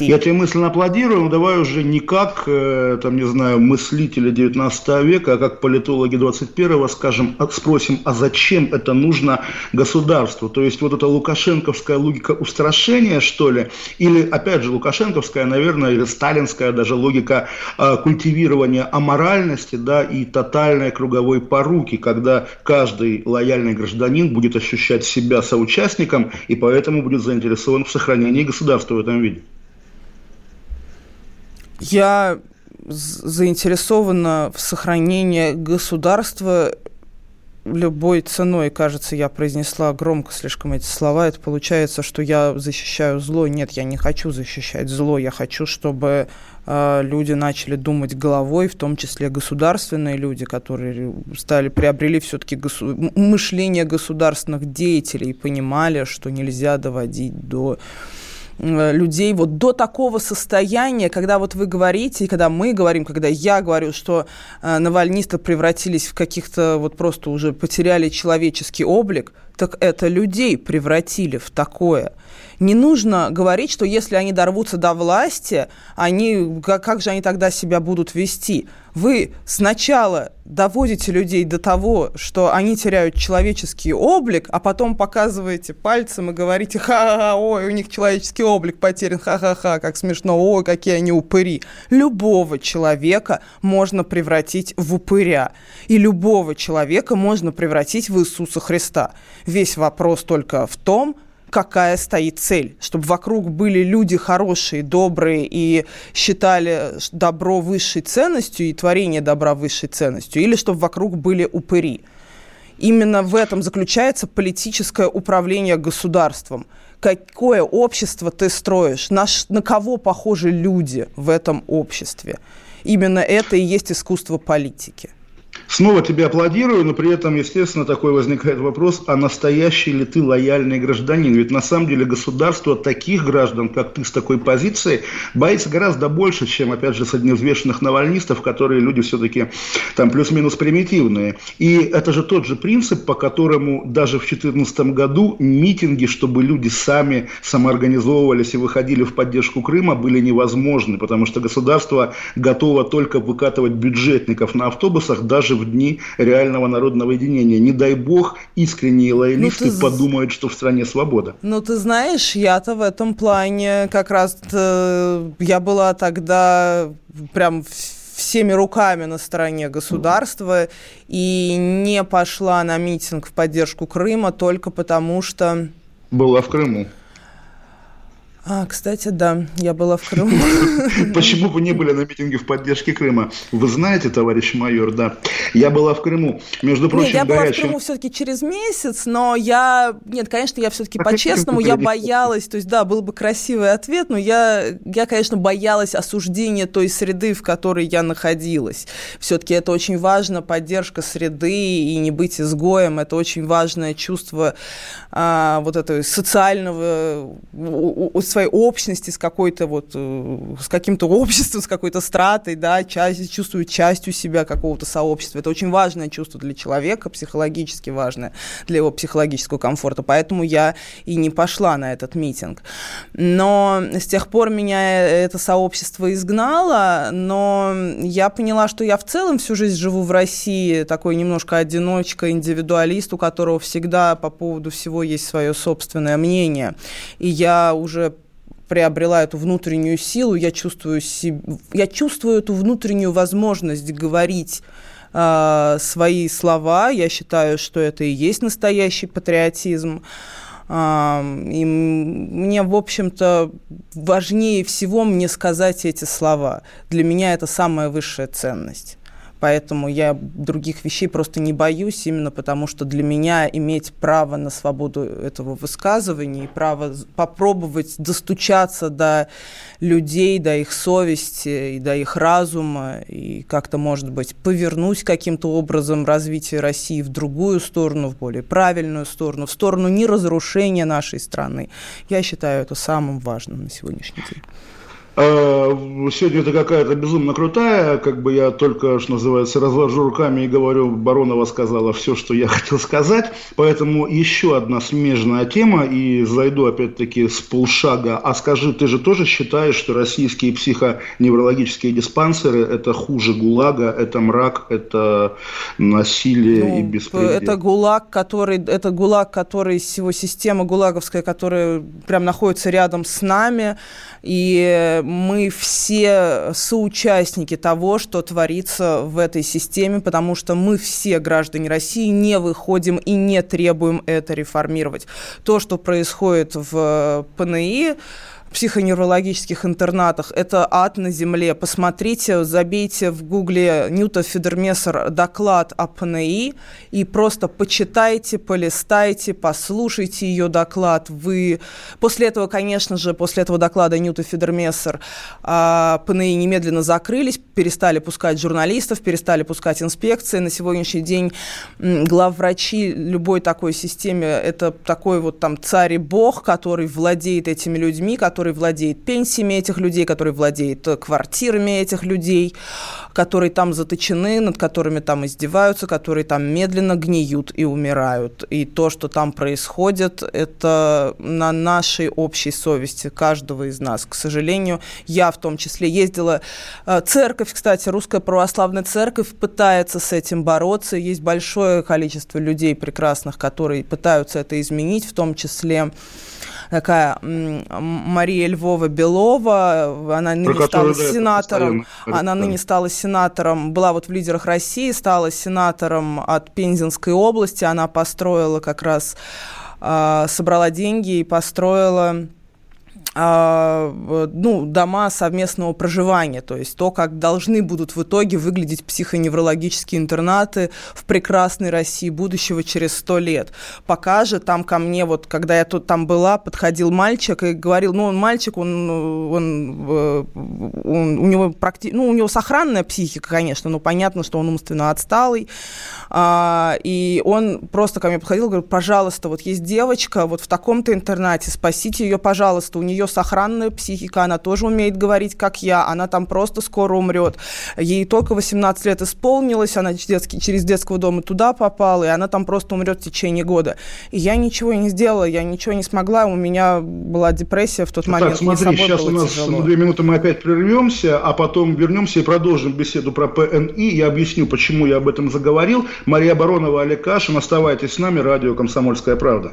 Я тебе мысленно аплодирую, но давай уже не как, э, там, не знаю, мыслители 19 века, а как политологи 21-го скажем, а, спросим, а зачем это нужно государству? То есть вот эта лукашенковская логика устрашения, что ли? Или, опять же, лукашенковская, наверное, или сталинская даже логика э, культивирования аморальности, да, и тотальной круговой поруки, когда каждый лояльный гражданин будет ощущать себя соучастником и поэтому будет заинтересован в сохранении государства в этом виде. Я заинтересована в сохранении государства любой ценой, кажется, я произнесла громко слишком эти слова, это получается, что я защищаю зло. Нет, я не хочу защищать зло, я хочу, чтобы э, люди начали думать головой, в том числе государственные люди, которые стали, приобрели все-таки госу- мышление государственных деятелей и понимали, что нельзя доводить до людей вот до такого состояния, когда вот вы говорите, и когда мы говорим, когда я говорю, что э, навальнисты превратились в каких-то вот просто уже потеряли человеческий облик, так это людей превратили в такое – не нужно говорить, что если они дорвутся до власти, они, как, как же они тогда себя будут вести? Вы сначала доводите людей до того, что они теряют человеческий облик, а потом показываете пальцем и говорите, ха-ха, ой, у них человеческий облик потерян, ха-ха-ха, как смешно, ой, какие они упыри. Любого человека можно превратить в упыря, и любого человека можно превратить в Иисуса Христа. Весь вопрос только в том, какая стоит цель, чтобы вокруг были люди хорошие, добрые и считали добро высшей ценностью и творение добра высшей ценностью, или чтобы вокруг были упыри. Именно в этом заключается политическое управление государством. Какое общество ты строишь? На, на кого похожи люди в этом обществе? Именно это и есть искусство политики. Снова тебе аплодирую, но при этом, естественно, такой возникает вопрос, а настоящий ли ты лояльный гражданин? Ведь на самом деле государство таких граждан, как ты с такой позицией, боится гораздо больше, чем, опять же, средневзвешенных навальнистов, которые люди все-таки там плюс-минус примитивные. И это же тот же принцип, по которому даже в 2014 году митинги, чтобы люди сами самоорганизовывались и выходили в поддержку Крыма, были невозможны, потому что государство готово только выкатывать бюджетников на автобусах, даже в дни реального народного единения. Не дай бог, искренние лоялисты ну, ты... подумают, что в стране свобода. Ну, ты знаешь, я-то в этом плане как раз э, я была тогда прям всеми руками на стороне государства и не пошла на митинг в поддержку Крыма только потому, что... Была в Крыму. А, кстати, да, я была в Крыму. Почему вы не были на митинге в поддержке Крыма? Вы знаете, товарищ майор, да. Я была в Крыму. Между прочим, нет, я была в Крыму все-таки через месяц, но я... Нет, конечно, я все-таки а по-честному, я боялась, то есть, да, был бы красивый ответ, но я, я, конечно, боялась осуждения той среды, в которой я находилась. Все-таки это очень важно, поддержка среды и не быть изгоем, это очень важное чувство а, вот этого социального своей общности с какой-то вот, э, с каким-то обществом, с какой-то стратой, да, часть, чувствуют частью себя какого-то сообщества. Это очень важное чувство для человека, психологически важное для его психологического комфорта. Поэтому я и не пошла на этот митинг. Но с тех пор меня это сообщество изгнало, но я поняла, что я в целом всю жизнь живу в России, такой немножко одиночка, индивидуалист, у которого всегда по поводу всего есть свое собственное мнение. И я уже приобрела эту внутреннюю силу, я чувствую, себе, я чувствую эту внутреннюю возможность говорить э, свои слова. Я считаю, что это и есть настоящий патриотизм. Э, и мне, в общем-то, важнее всего мне сказать эти слова. Для меня это самая высшая ценность. Поэтому я других вещей просто не боюсь, именно потому что для меня иметь право на свободу этого высказывания и право попробовать достучаться до людей, до их совести и до их разума, и как-то, может быть, повернуть каким-то образом развитие России в другую сторону, в более правильную сторону, в сторону неразрушения нашей страны. Я считаю это самым важным на сегодняшний день. А, сегодня это какая-то безумно крутая, как бы я только, что называется, разложу руками и говорю, Баронова сказала все, что я хотел сказать, поэтому еще одна смежная тема, и зайду опять-таки с полшага. А скажи, ты же тоже считаешь, что российские психоневрологические диспансеры это хуже ГУЛАГа, это мрак, это насилие ну, и беспредел? Это ГУЛАГ, который, это ГУЛАГ, который, его система ГУЛАГовская, которая прям находится рядом с нами, и мы все соучастники того, что творится в этой системе, потому что мы все граждане России не выходим и не требуем это реформировать. То, что происходит в ПНИ, психоневрологических интернатах. Это ад на земле. Посмотрите, забейте в гугле Ньюта Федермессер доклад о ПНИ и просто почитайте, полистайте, послушайте ее доклад. Вы... После этого, конечно же, после этого доклада Ньюта Федермессер а, ПНИ немедленно закрылись, перестали пускать журналистов, перестали пускать инспекции. На сегодняшний день главврачи любой такой системе это такой вот там царь и бог, который владеет этими людьми, который который владеет пенсиями этих людей, который владеет э, квартирами этих людей, которые там заточены, над которыми там издеваются, которые там медленно гниют и умирают. И то, что там происходит, это на нашей общей совести каждого из нас. К сожалению, я в том числе ездила. Э, церковь, кстати, русская православная церковь пытается с этим бороться. Есть большое количество людей прекрасных, которые пытаются это изменить, в том числе такая Мария Львова Белова, она ныне Про стала сенатором, она ныне стала сенатором, была вот в лидерах России, стала сенатором от Пензенской области, она построила как раз а, собрала деньги и построила ну, дома совместного проживания, то есть то, как должны будут в итоге выглядеть психоневрологические интернаты в прекрасной России будущего через сто лет. Пока же там ко мне, вот когда я тут там была, подходил мальчик и говорил, ну, он мальчик, он, он, э, он у него практи... ну, у него сохранная психика, конечно, но понятно, что он умственно отсталый, а, и он просто ко мне подходил, говорит, пожалуйста, вот есть девочка вот в таком-то интернате, спасите ее, пожалуйста, у нее нее сохранная психика, она тоже умеет говорить, как я, она там просто скоро умрет. Ей только 18 лет исполнилось, она детский, через детского дома туда попала, и она там просто умрет в течение года. И я ничего не сделала, я ничего не смогла, у меня была депрессия в тот момент. Так, смотри, сейчас у нас тяжело. две минуты мы опять прервемся, а потом вернемся и продолжим беседу про ПНИ. Я объясню, почему я об этом заговорил. Мария Баронова, Олег Кашин, оставайтесь с нами, радио «Комсомольская правда».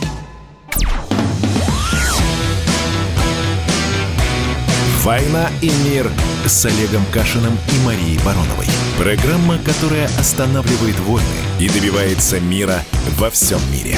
«Война и мир» с Олегом Кашиным и Марией Бароновой. Программа, которая останавливает войны и добивается мира во всем мире.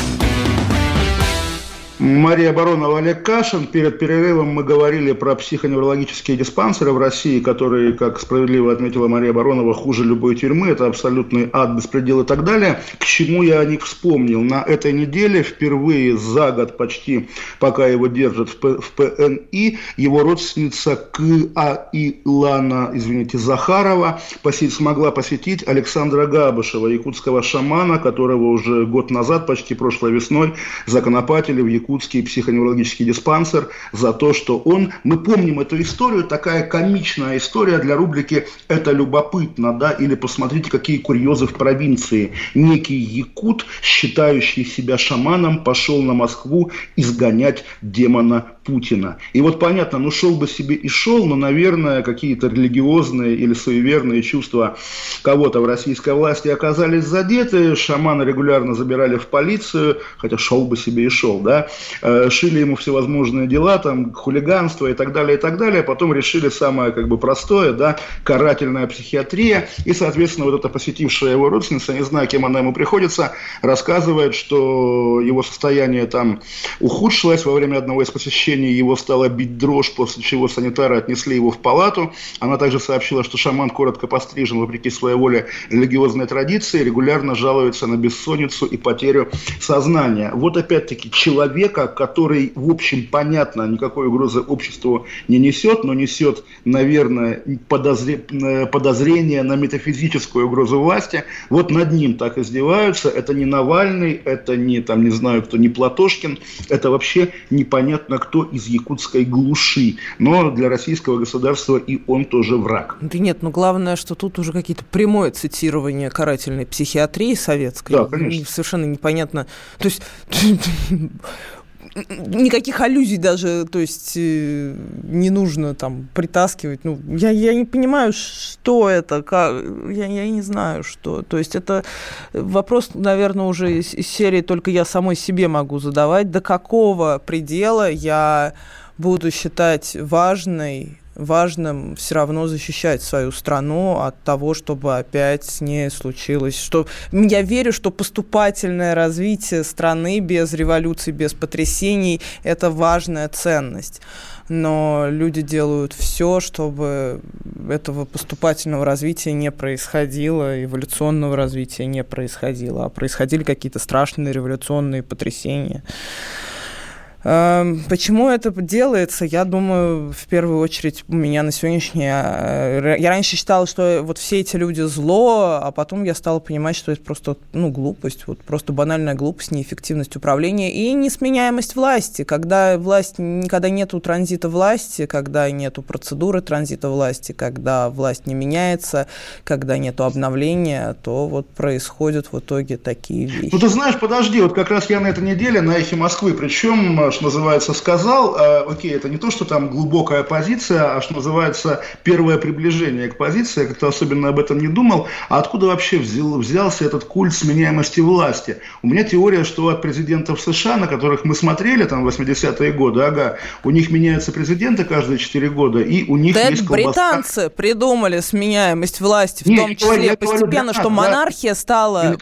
Мария Баронова, Олег Кашин. Перед перерывом мы говорили про психоневрологические диспансеры в России, которые, как справедливо отметила Мария Баронова, хуже любой тюрьмы. Это абсолютный ад, беспредел и так далее. К чему я о них вспомнил? На этой неделе впервые за год почти, пока его держат в, ПНИ, его родственница К.А. Илана, извините, Захарова посетить, смогла посетить Александра Габышева, якутского шамана, которого уже год назад, почти прошлой весной, законопатили в Якутске Иркутский психоневрологический диспансер за то, что он, мы помним эту историю, такая комичная история для рубрики «Это любопытно», да, или посмотрите, какие курьезы в провинции. Некий якут, считающий себя шаманом, пошел на Москву изгонять демона Путина. И вот понятно, ну шел бы себе и шел, но, наверное, какие-то религиозные или суеверные чувства кого-то в российской власти оказались задеты, шамана регулярно забирали в полицию, хотя шел бы себе и шел, да, э, шили ему всевозможные дела, там, хулиганство и так далее, и так далее, а потом решили самое, как бы, простое, да, карательная психиатрия, и, соответственно, вот эта посетившая его родственница, не знаю, кем она ему приходится, рассказывает, что его состояние там ухудшилось во время одного из посещений помещении его стала бить дрожь, после чего санитары отнесли его в палату. Она также сообщила, что шаман коротко пострижен, вопреки своей воле религиозной традиции, регулярно жалуется на бессонницу и потерю сознания. Вот опять-таки человека, который, в общем, понятно, никакой угрозы обществу не несет, но несет, наверное, подозре... подозрение на метафизическую угрозу власти, вот над ним так издеваются. Это не Навальный, это не, там, не знаю кто, не Платошкин, это вообще непонятно кто из якутской глуши. Но для российского государства и он тоже враг. Да нет, но главное, что тут уже какие-то прямое цитирование карательной психиатрии советской. Да, конечно. Совершенно непонятно. То есть никаких аллюзий даже, то есть э, не нужно там притаскивать. Ну, я, я не понимаю, что это, как, я, я не знаю, что. То есть это вопрос, наверное, уже из, из серии только я самой себе могу задавать, до какого предела я буду считать важной важным все равно защищать свою страну от того, чтобы опять с ней случилось. Что... Я верю, что поступательное развитие страны без революции, без потрясений – это важная ценность. Но люди делают все, чтобы этого поступательного развития не происходило, эволюционного развития не происходило, а происходили какие-то страшные революционные потрясения. Эм, почему это делается? Я думаю, в первую очередь у меня на сегодняшний... Э, я раньше считала, что вот все эти люди зло, а потом я стала понимать, что это просто ну, глупость, вот просто банальная глупость, неэффективность управления и несменяемость власти. Когда власть, когда нету транзита власти, когда нету процедуры транзита власти, когда власть не меняется, когда нету обновления, то вот происходят в итоге такие вещи. Ну ты знаешь, подожди, вот как раз я на этой неделе на эхе Москвы, причем что называется, сказал, а, окей, это не то, что там глубокая позиция, а что называется первое приближение к позиции, я как-то особенно об этом не думал, а откуда вообще взял, взялся этот культ сменяемости власти? У меня теория, что от президентов США, на которых мы смотрели там 80-е годы, ага, у них меняются президенты каждые 4 года, и у них да есть колбаска. британцы придумали сменяемость власти, в не, том числе говорю, постепенно, говорю, что да, монархия стала...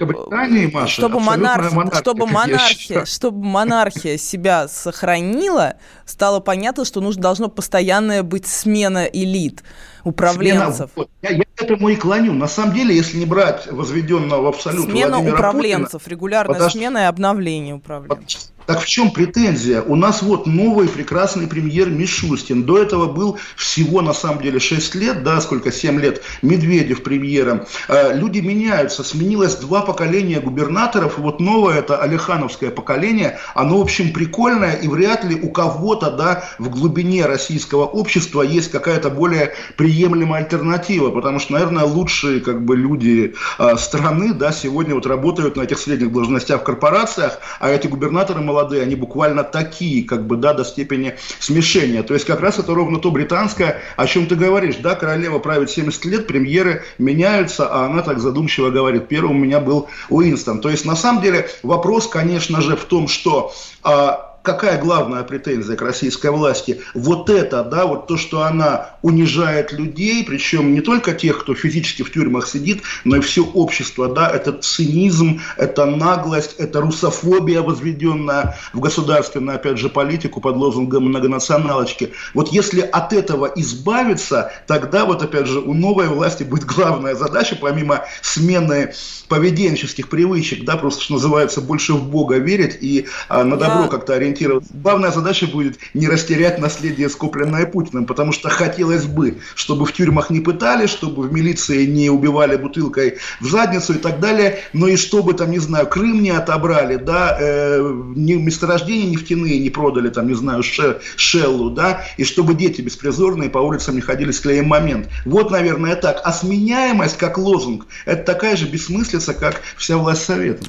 Маша, чтобы монархия, чтобы монархия, чтобы монархия себя сохранила, стало понятно, что нужно должно постоянная быть смена элит управленцев. Смена, я, я к этому и клоню. На самом деле, если не брать возведенного в абсолют Смена Владимира управленцев, Путина, регулярная подож... смена и обновление управленцев. Так в чем претензия? У нас вот новый прекрасный премьер Мишустин. До этого был всего на самом деле 6 лет, да, сколько, 7 лет, Медведев премьером. А, люди меняются, сменилось два поколения губернаторов, и вот новое, это Алехановское поколение, оно, в общем, прикольное, и вряд ли у кого-то, да, в глубине российского общества есть какая-то более приемлемая альтернатива, потому что, наверное, лучшие, как бы, люди а, страны, да, сегодня вот работают на этих средних должностях в корпорациях, а эти губернаторы молодые, они буквально такие, как бы, да, до степени смешения. То есть как раз это ровно то британское, о чем ты говоришь, да, королева правит 70 лет, премьеры меняются, а она так задумчиво говорит, первым у меня был Уинстон. То есть на самом деле вопрос, конечно же, в том, что а, какая главная претензия к российской власти? Вот это, да, вот то, что она унижает людей, причем не только тех, кто физически в тюрьмах сидит, но и все общество, да, это цинизм, это наглость, это русофобия, возведенная в государственную, опять же, политику под лозунгом многонационалочки. Вот если от этого избавиться, тогда вот, опять же, у новой власти будет главная задача, помимо смены поведенческих привычек, да, просто, что называется, больше в Бога верить и а, на добро как-то ориентироваться ориентироваться. Главная задача будет не растерять наследие, скопленное Путиным, потому что хотелось бы, чтобы в тюрьмах не пытали, чтобы в милиции не убивали бутылкой в задницу и так далее, но и чтобы там, не знаю, Крым не отобрали, да, э, не, месторождения нефтяные не продали, там, не знаю, ше, Шеллу, да, и чтобы дети беспризорные по улицам не ходили с клеем момент. Вот, наверное, так. А сменяемость как лозунг, это такая же бессмыслица, как вся власть Совета.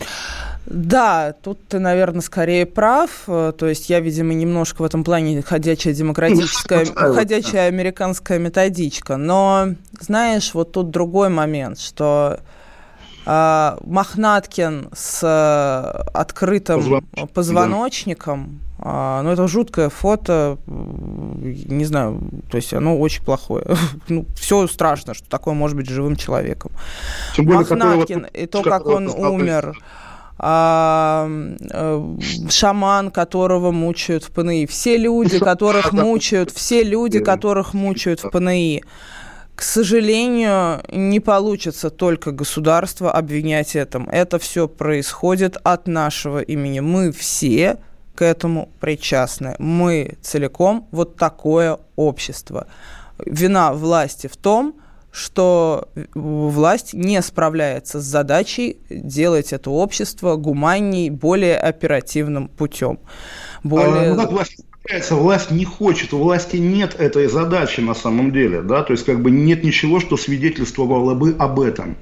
Да, тут ты, наверное, скорее прав. Э, то есть я, видимо, немножко в этом плане ходячая демократическая, ходячая американская методичка. Но, знаешь, вот тут другой момент, что э, Мохнаткин с э, открытым Позвоночник, позвоночником, да. э, ну, это жуткое фото, не знаю, то есть оно очень плохое. ну, все страшно, что такое может быть живым человеком. Тем более, Мохнаткин, и то, как он умер... А, шаман, которого мучают в ПНИ, все люди, которых мучают, все люди, которых мучают в ПНИ. К сожалению, не получится только государство обвинять этом. Это все происходит от нашего имени. Мы все к этому причастны. Мы целиком вот такое общество. Вина власти в том, что власть не справляется с задачей делать это общество гуманней, более оперативным путем. Более... А, ну, как власть справляется? Власть не хочет, у власти нет этой задачи на самом деле, да, то есть как бы нет ничего, что свидетельствовало бы об этом.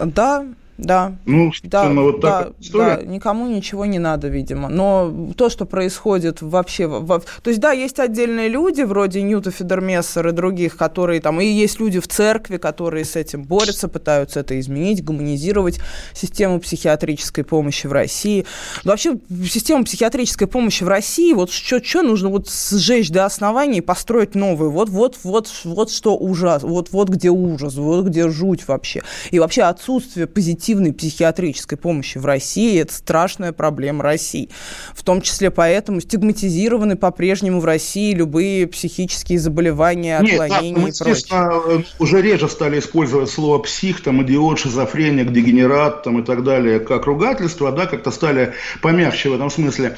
Да, да. Ну, да, вот да, да, никому ничего не надо, видимо. Но то, что происходит вообще... Во, то есть, да, есть отдельные люди, вроде Ньюта Федермессер и других, которые там... И есть люди в церкви, которые с этим борются, пытаются это изменить, гуманизировать систему психиатрической помощи в России. Но вообще, систему психиатрической помощи в России, вот что, что нужно вот сжечь до основания и построить новую? Вот, вот, вот, вот что ужас, вот, вот где ужас, вот где жуть вообще. И вообще отсутствие позитива эффективной психиатрической помощи в России – это страшная проблема России. В том числе поэтому стигматизированы по-прежнему в России любые психические заболевания, отклонения Нет, да, мы, и прочее. уже реже стали использовать слово псих, там, идиот, шизофреник, дегенерат там, и так далее как ругательство, да, как-то стали помягче в этом смысле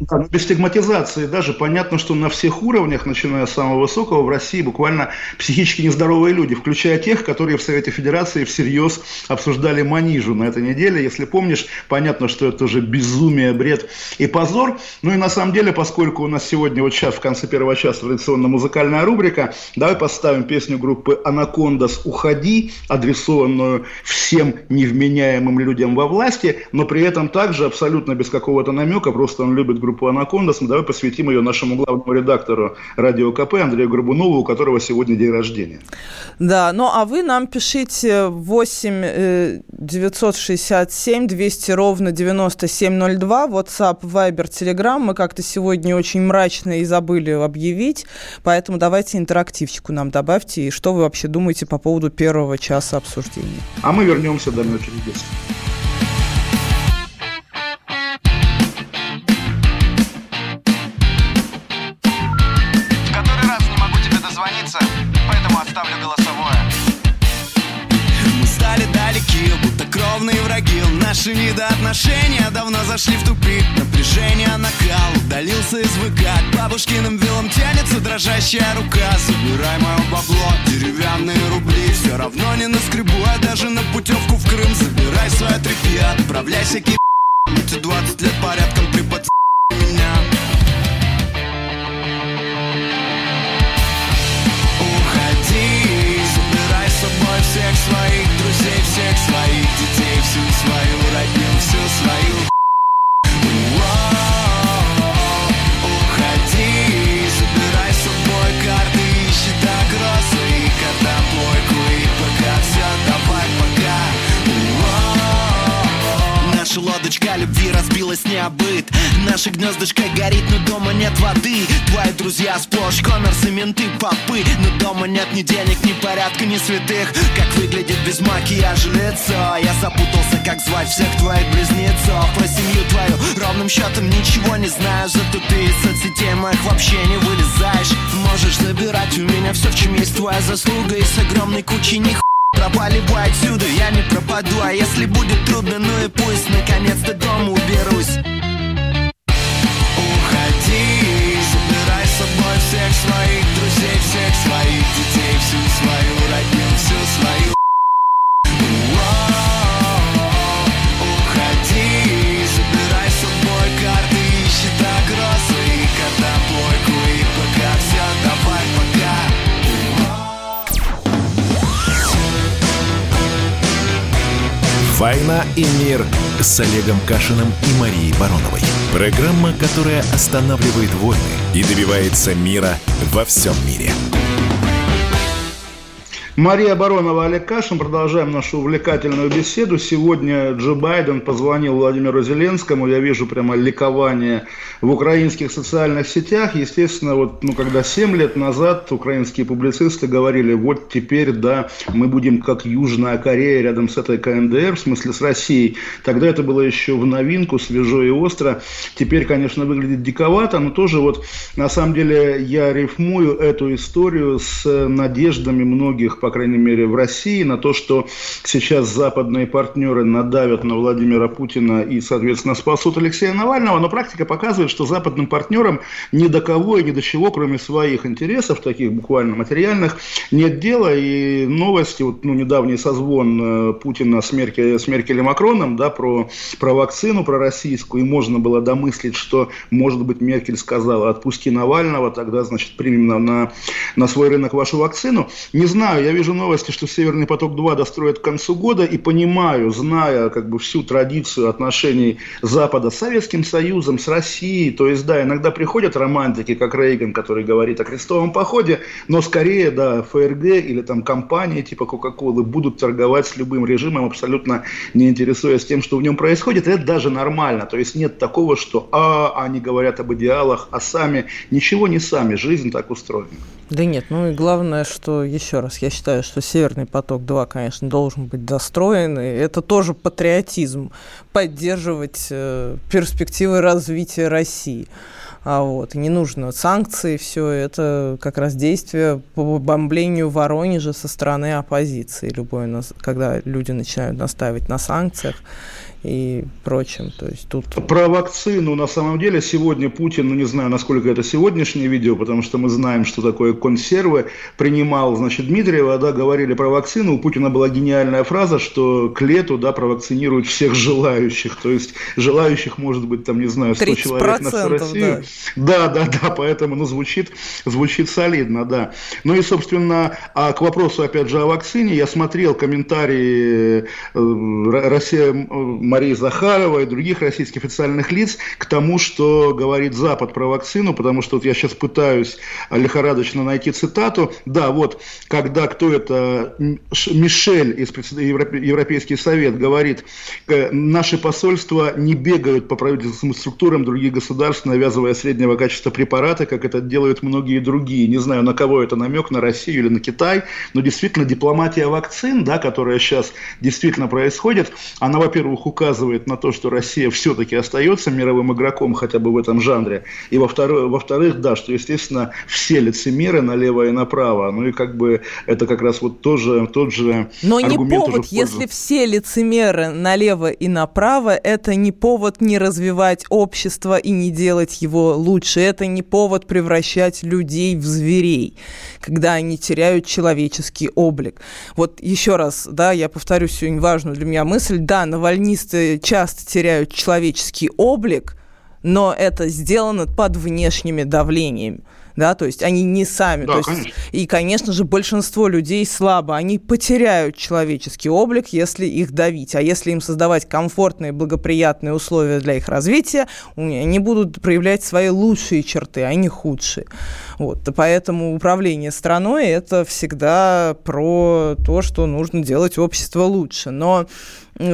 Да, но без стигматизации даже понятно, что на всех уровнях, начиная с самого высокого, в России буквально психически нездоровые люди, включая тех, которые в Совете Федерации всерьез обсуждали манижу на этой неделе. Если помнишь, понятно, что это уже безумие, бред и позор. Ну и на самом деле, поскольку у нас сегодня вот сейчас в конце первого часа традиционно музыкальная рубрика, давай поставим песню группы «Анакондас. Уходи», адресованную всем невменяемым людям во власти, но при этом также абсолютно без какого-то намека, просто он любит группу «Анакондас». Мы давай посвятим ее нашему главному редактору радио КП Андрею Горбунову, у которого сегодня день рождения. Да, ну а вы нам пишите 8 967 200 ровно 9702, WhatsApp, Viber, Telegram. Мы как-то сегодня очень мрачно и забыли объявить, поэтому давайте интерактивчику нам добавьте. И что вы вообще думаете по поводу первого часа обсуждения? А мы вернемся домой через 10. Наши недоотношения давно зашли в тупик. Напряжение, накал удалился из ВК. К бабушкиным вилам тянется дрожащая рука. Забирай мое бабло, деревянные рубли. Все равно не наскребу, а даже на путевку в Крым. Забирай свое тряпье, отправляйся Эти 20 лет порядком припад своих друзей, всех своих детей, всю свою родню, всю свою любви разбилась необыт Наше гнездышко горит, но дома нет воды. Твои друзья сплошь коммерсы, менты, попы. Но дома нет ни денег, ни порядка, ни святых. Как выглядит без макияжа лицо? Я запутался, как звать всех твоих близнецов. Про семью твою ровным счетом ничего не знаю. Зато ты из соцсетей моих вообще не вылезаешь. Можешь забирать у меня все, в чем есть твоя заслуга. И с огромной кучей них Проваливай отсюда, я не пропаду. А если будет трудно, ну и пусть Наконец-то дома уберусь. Уходи, забирай с собой всех своих друзей Всех своих детей, всю свою родню, всю свою «Война и мир» с Олегом Кашиным и Марией Бароновой. Программа, которая останавливает войны и добивается мира во всем мире. Мария Баронова, Олег Кашин. Продолжаем нашу увлекательную беседу. Сегодня Джо Байден позвонил Владимиру Зеленскому. Я вижу прямо ликование в украинских социальных сетях. Естественно, вот, ну, когда 7 лет назад украинские публицисты говорили, вот теперь, да, мы будем как Южная Корея рядом с этой КНДР, в смысле с Россией. Тогда это было еще в новинку, свежо и остро. Теперь, конечно, выглядит диковато, но тоже вот, на самом деле, я рифмую эту историю с надеждами многих по крайней мере, в России, на то, что сейчас западные партнеры надавят на Владимира Путина и, соответственно, спасут Алексея Навального. Но практика показывает, что западным партнерам ни до кого и ни до чего, кроме своих интересов, таких буквально материальных, нет дела. И новости, вот, ну, недавний созвон э, Путина с, Меркель, с Меркель Макроном, да, про, про вакцину, про российскую, и можно было домыслить, что, может быть, Меркель сказала, отпусти Навального, тогда, значит, примем на, на, на свой рынок вашу вакцину. Не знаю, я вижу новости, что Северный поток-2 достроят к концу года и понимаю, зная как бы всю традицию отношений Запада с Советским Союзом, с Россией, то есть, да, иногда приходят романтики, как Рейган, который говорит о крестовом походе, но скорее, да, ФРГ или там компании типа Кока-Колы будут торговать с любым режимом, абсолютно не интересуясь тем, что в нем происходит. Это даже нормально. То есть нет такого, что а, они говорят об идеалах, а сами ничего не сами. Жизнь так устроена. Да нет, ну и главное, что, еще раз, я считаю, что Северный поток-2, конечно, должен быть достроен, и это тоже патриотизм, поддерживать э, перспективы развития России. А вот, и не нужно санкции, все это как раз действие по бомблению Воронежа со стороны оппозиции. Любое, когда люди начинают настаивать на санкциях, и прочим. То есть тут... Про вакцину на самом деле сегодня Путин, ну не знаю, насколько это сегодняшнее видео, потому что мы знаем, что такое консервы, принимал, значит, Дмитриева, да, говорили про вакцину, у Путина была гениальная фраза, что к лету, да, провакцинируют всех желающих, то есть желающих может быть там, не знаю, 100 человек на всю Россию. Да. да, да, да, поэтому, ну, звучит, звучит солидно, да. Ну и, собственно, а к вопросу, опять же, о вакцине, я смотрел комментарии э, Россия Марии Захаровой и других российских официальных лиц к тому, что говорит Запад про вакцину, потому что вот я сейчас пытаюсь лихорадочно найти цитату. Да, вот, когда кто это, Мишель из Европейский совет говорит, «Э, наши посольства не бегают по правительственным структурам других государств, навязывая среднего качества препараты, как это делают многие другие. Не знаю, на кого это намек, на Россию или на Китай, но действительно дипломатия вакцин, да, которая сейчас действительно происходит, она, во-первых, указывает указывает на то, что Россия все-таки остается мировым игроком хотя бы в этом жанре. И во-вторых, во-вторых, да, что, естественно, все лицемеры налево и направо. Ну и как бы это как раз вот тоже тот же Но не повод, если все лицемеры налево и направо, это не повод не развивать общество и не делать его лучше. Это не повод превращать людей в зверей, когда они теряют человеческий облик. Вот еще раз, да, я повторю сегодня важную для меня мысль. Да, навальнисты часто теряют человеческий облик, но это сделано под внешними давлениями да, то есть они не сами. Да, то есть, конечно. И, конечно же, большинство людей слабо, они потеряют человеческий облик, если их давить, а если им создавать комфортные, благоприятные условия для их развития, они будут проявлять свои лучшие черты, а не худшие. Вот, поэтому управление страной – это всегда про то, что нужно делать общество лучше. Но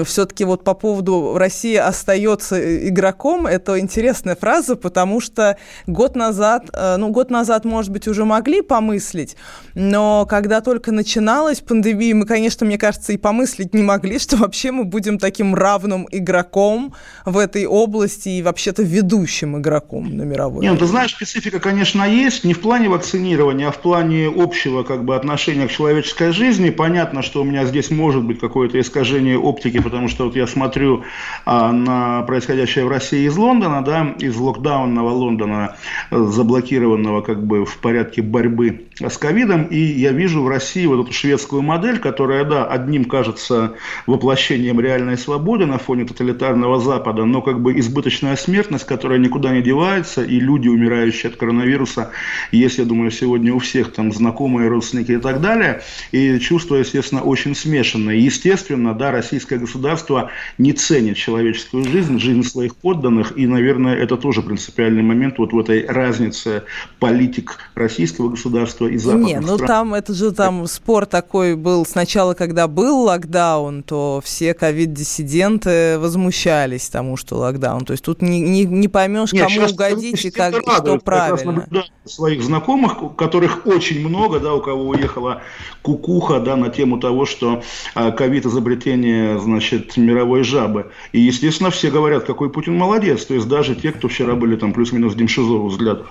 все-таки вот по поводу России остается игроком, это интересная фраза, потому что год назад, э, ну, год назад, может быть, уже могли помыслить, но когда только начиналась пандемия, мы, конечно, мне кажется, и помыслить не могли, что вообще мы будем таким равным игроком в этой области и вообще-то ведущим игроком на мировой. Нет, ну, ты знаешь, специфика, конечно, есть, не в плане вакцинирования, а в плане общего как бы отношения к человеческой жизни. Понятно, что у меня здесь может быть какое-то искажение оптики политики, потому что вот я смотрю а, на происходящее в России из Лондона, да, из локдаунного Лондона, заблокированного как бы в порядке борьбы с ковидом, и я вижу в России вот эту шведскую модель, которая, да, одним кажется воплощением реальной свободы на фоне тоталитарного Запада, но как бы избыточная смертность, которая никуда не девается, и люди, умирающие от коронавируса, есть, я думаю, сегодня у всех там знакомые, родственники и так далее, и чувство, естественно, очень смешанное. Естественно, да, российское государство не ценит человеческую жизнь, жизнь своих подданных, и, наверное, это тоже принципиальный момент вот в этой разнице политик российского государства и западных Не, ну стран. там, это же там спор такой был, сначала, когда был локдаун, то все ковид-диссиденты возмущались тому, что локдаун, то есть тут не, не, не поймешь, Нет, кому угодить и как, что правильно. своих знакомых, которых очень много, да, у кого уехала кукуха, да, на тему того, что а, ковид-изобретение значит, мировой жабы. И, естественно, все говорят, какой Путин молодец. То есть даже те, кто вчера были там плюс-минус Демшизова взглядов.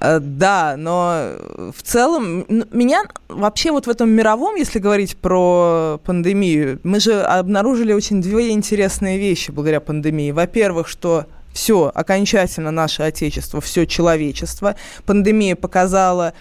Э, да, но в целом меня вообще вот в этом мировом, если говорить про пандемию, мы же обнаружили очень две интересные вещи благодаря пандемии. Во-первых, что все, окончательно наше Отечество, все человечество. Пандемия показала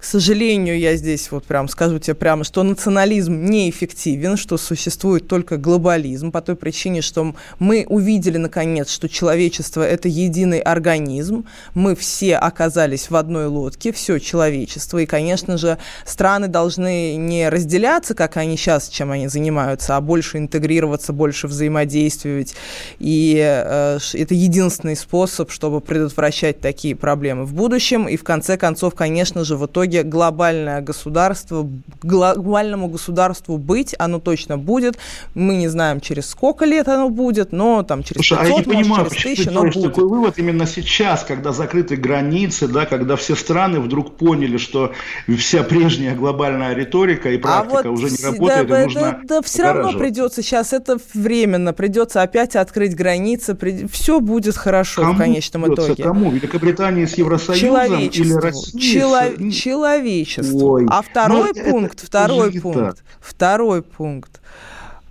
к сожалению, я здесь вот прям скажу тебе прямо, что национализм неэффективен, что существует только глобализм по той причине, что мы увидели наконец, что человечество это единый организм, мы все оказались в одной лодке, все человечество, и, конечно же, страны должны не разделяться, как они сейчас, чем они занимаются, а больше интегрироваться, больше взаимодействовать, и э, это единственный способ, чтобы предотвращать такие проблемы в будущем, и в конце концов, конечно же, в итоге итоге глобальное государство, глобальному государству быть, оно точно будет. Мы не знаем, через сколько лет оно будет, но там через Слушай, 500, а я не может, понимаю, через почему 1000 ты оно будет. такой вывод именно сейчас, когда закрыты границы, да, когда все страны вдруг поняли, что вся прежняя глобальная риторика и а практика а вот, уже не работает, да, и нужно да, да все равно придется сейчас, это временно, придется опять открыть границы, при... все будет хорошо Кому в конечном придется? итоге. Кому? Великобритании с Евросоюзом или Россией? Чело человечеству. Ой. А второй ну, пункт, это, второй это пункт, второй пункт.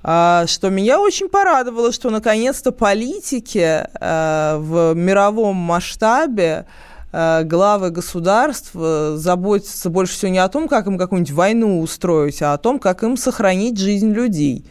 А, что меня очень порадовало, что наконец-то политики э, в мировом масштабе э, главы государств заботятся больше всего не о том, как им какую-нибудь войну устроить, а о том, как им сохранить жизнь людей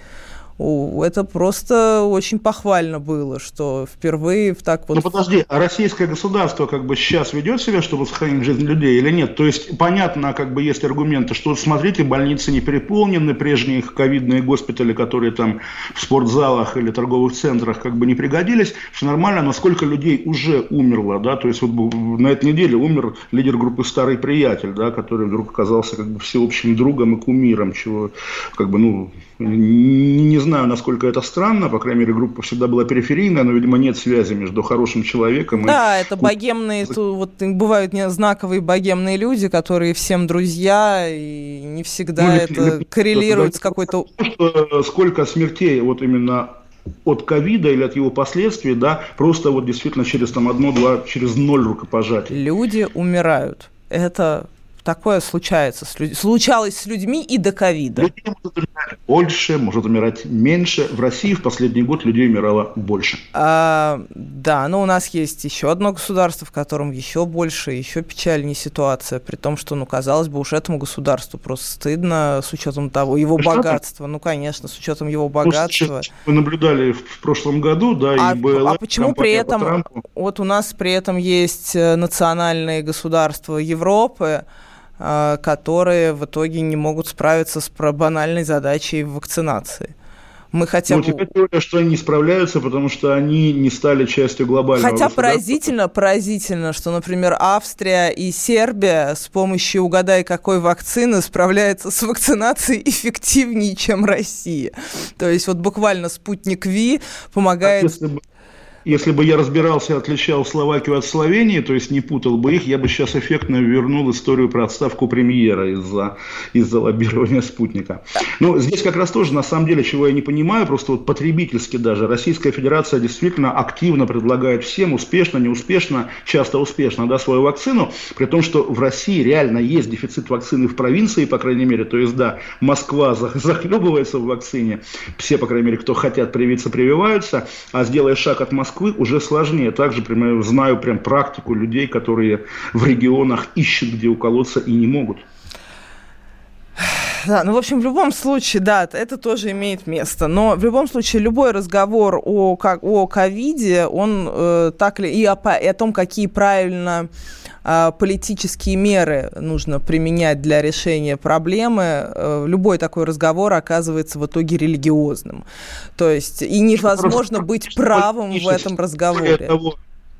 это просто очень похвально было, что впервые в так вот... Ну подожди, а российское государство как бы сейчас ведет себя, чтобы сохранить жизнь людей или нет? То есть понятно, как бы есть аргументы, что смотрите, больницы не переполнены, прежние ковидные госпитали, которые там в спортзалах или торговых центрах как бы не пригодились, все нормально, но сколько людей уже умерло, да, то есть вот на этой неделе умер лидер группы «Старый приятель», да, который вдруг оказался как бы всеобщим другом и кумиром, чего как бы, ну, не, не знаю, насколько это странно, по крайней мере, группа всегда была периферийная, но, видимо, нет связи между хорошим человеком да, и... это богемные, вот бывают знаковые богемные люди, которые всем друзья, и не всегда ну, это не, коррелирует с какой-то... Сколько смертей вот именно от ковида или от его последствий, да, просто вот действительно через там одно-два, через ноль рукопожатий. Люди умирают. Это такое случается, с люд... случалось с людьми и до ковида. Людей может умирать больше, может умирать меньше. В России в последний год людей умирало больше. А, да, но у нас есть еще одно государство, в котором еще больше, еще печальнее ситуация, при том, что, ну, казалось бы, уж этому государству просто стыдно с учетом того, его Что богатства. Ну, конечно, с учетом его ну, богатства. Мы наблюдали в прошлом году, да, а, и было. А почему при этом, вот у нас при этом есть э, национальные государства Европы, которые в итоге не могут справиться с банальной задачей вакцинации. Мы хотя бы... Ну, теперь теория, что они не справляются, потому что они не стали частью глобального Хотя поразительно, поразительно, что, например, Австрия и Сербия с помощью угадай какой вакцины справляются с вакцинацией эффективнее, чем Россия. То есть вот буквально спутник Ви помогает... А если бы если бы я разбирался, отличал Словакию от Словении, то есть не путал бы их, я бы сейчас эффектно вернул историю про отставку премьера из-за из лоббирования спутника. Ну, здесь как раз тоже, на самом деле, чего я не понимаю, просто вот потребительски даже, Российская Федерация действительно активно предлагает всем, успешно, неуспешно, часто успешно, да, свою вакцину, при том, что в России реально есть дефицит вакцины в провинции, по крайней мере, то есть, да, Москва захлебывается в вакцине, все, по крайней мере, кто хотят привиться, прививаются, а сделая шаг от Москвы, Москвы уже сложнее. Также прям, знаю прям практику людей, которые в регионах ищут, где уколоться и не могут. Да, ну, в общем, в любом случае, да, это тоже имеет место. Но в любом случае, любой разговор о, как, о ковиде, он э, так ли, и о, и о том, какие правильно а, политические меры нужно применять для решения проблемы, э, любой такой разговор оказывается в итоге религиозным. То есть и невозможно быть правым в этом разговоре.